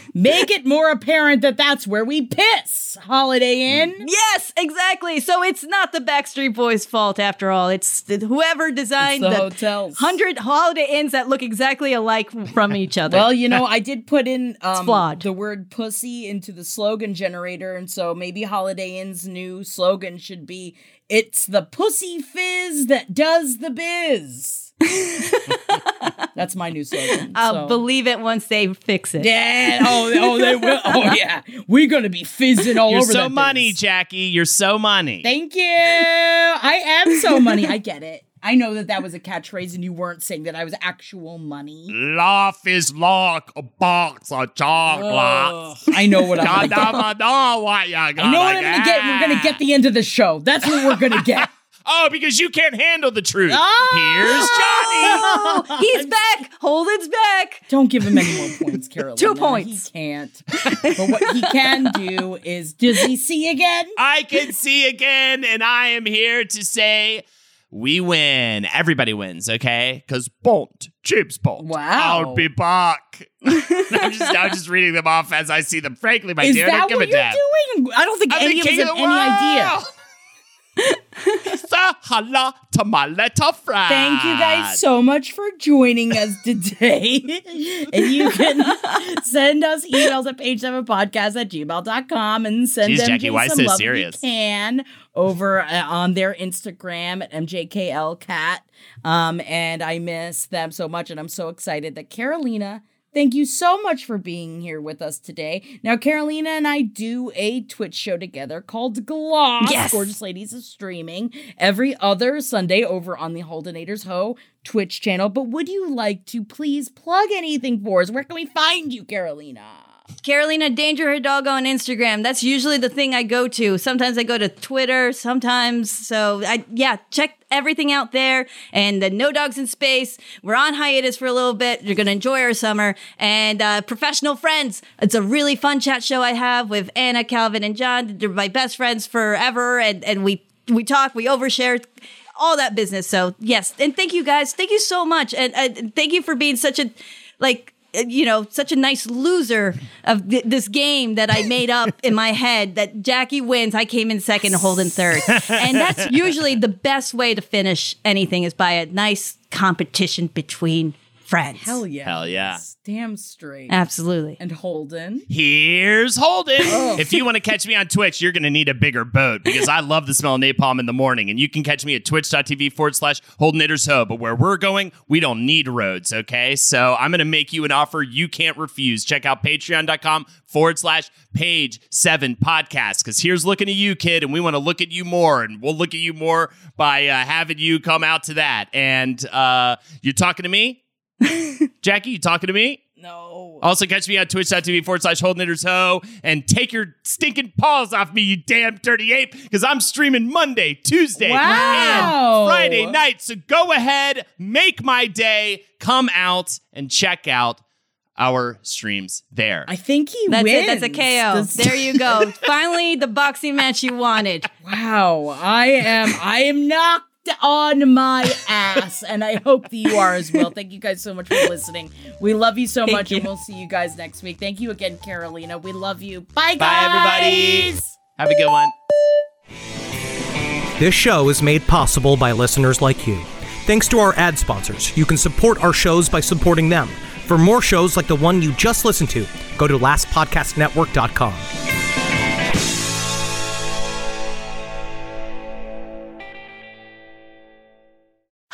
Make it more apparent that that's where we piss. Holiday Inn. yes, exactly. So it's not the Backstreet Boys' fault after all. It's the, whoever designed It's the the hotels. hundred Holiday Inns that look exactly alike from each other. Well, you know, I did put in um, the word pussy into the slogan generator, and so maybe Holiday Inn's new slogan should be It's the pussy fizz that does the biz. That's my new slogan. I'll so. believe it once they fix it. Yeah. Oh, oh, they will. Oh, yeah. We're gonna be fizzing all You're over You're so money, biz. Jackie. You're so money. Thank you. I am so money. I get it. I know that that was a catchphrase, and you weren't saying that I was actual money. Laugh is like a box of chocolates. Ugh, I know what I'm gonna get. Gotta know what you I know what I'm gonna get. We're gonna get the end of the show. That's what we're gonna get. Oh, because you can't handle the truth. Ah! Here's Johnny. Oh, he's back. Holden's back. Don't give him any more points, Carolina. Two points. He can't. But what he can do is, does he see again? I can see again, and I am here to say we win. Everybody wins, okay? Because Bolt, James Bolt. Wow. I'll be back. I'm just I'm just reading them off as I see them. Frankly, my Is dear, I that don't give what a you're damn. doing? I don't think I'm any of us have of the any idea. World. Say hello to my little friend. Thank you guys so much for joining us today. and you can send us emails at page7podcast at gmail.com and send Jeez, them Jackie, why some so love serious? you can over uh, on their Instagram at MJKLCat. Um, and I miss them so much. And I'm so excited that Carolina Thank you so much for being here with us today. Now, Carolina and I do a Twitch show together called Gloss. Yes. Gorgeous Ladies is streaming every other Sunday over on the Holdenators Ho Twitch channel. But would you like to please plug anything for us? Where can we find you, Carolina? Carolina Danger Her Doggo on Instagram. That's usually the thing I go to. Sometimes I go to Twitter, sometimes. So I yeah, check everything out there. And the No Dogs in Space. We're on hiatus for a little bit. You're gonna enjoy our summer. And uh, Professional Friends. It's a really fun chat show I have with Anna, Calvin, and John. They're my best friends forever. And and we we talk, we overshare all that business. So yes, and thank you guys. Thank you so much, and uh, thank you for being such a like Uh, you know such a nice loser of th- this game that I made up in my head. That Jackie wins, I came in second, Holden third, and that's usually the best way to finish anything is by a nice competition between friends. Hell yeah. Hell yeah. Damn straight. Absolutely. and Holden. Here's Holden. If you want to catch me on Twitch, you're going to need a bigger boat because I love the smell of napalm in the morning. And you can catch me at twitch.tv forward slash Holdenators Ho. But where we're going, we don't need roads, okay? So I'm going to make you an offer you can't refuse. Check out patreon.com forward slash page seven podcast because here's looking at you, kid. And we want to look at you more. And we'll look at you more by uh, having you come out to that. And uh, you're talking to me? Jackie, you talking to me? No. Also, catch me on twitch.tv forward slash Holdenators Ho and take your stinking paws off me, you damn dirty ape, because I'm streaming Monday, Tuesday, Wow. and Friday night. So go ahead, make my day, come out and check out our streams there. I think he That's wins. it. That's a KO. Does- There you go. Finally, the boxing match you wanted. Wow, I am I am knocked on my ass, and I hope that you are as well. Thank you guys so much for listening. We love you so Thank much, and we'll see you guys next week. Thank you again, Carolina. We love you. Bye, guys. Bye, everybody. Have a good one. This show is made possible by listeners like you. Thanks to our ad sponsors, you can support our shows by supporting them. For more shows like the one you just listened to, go to lastpodcastnetwork.com.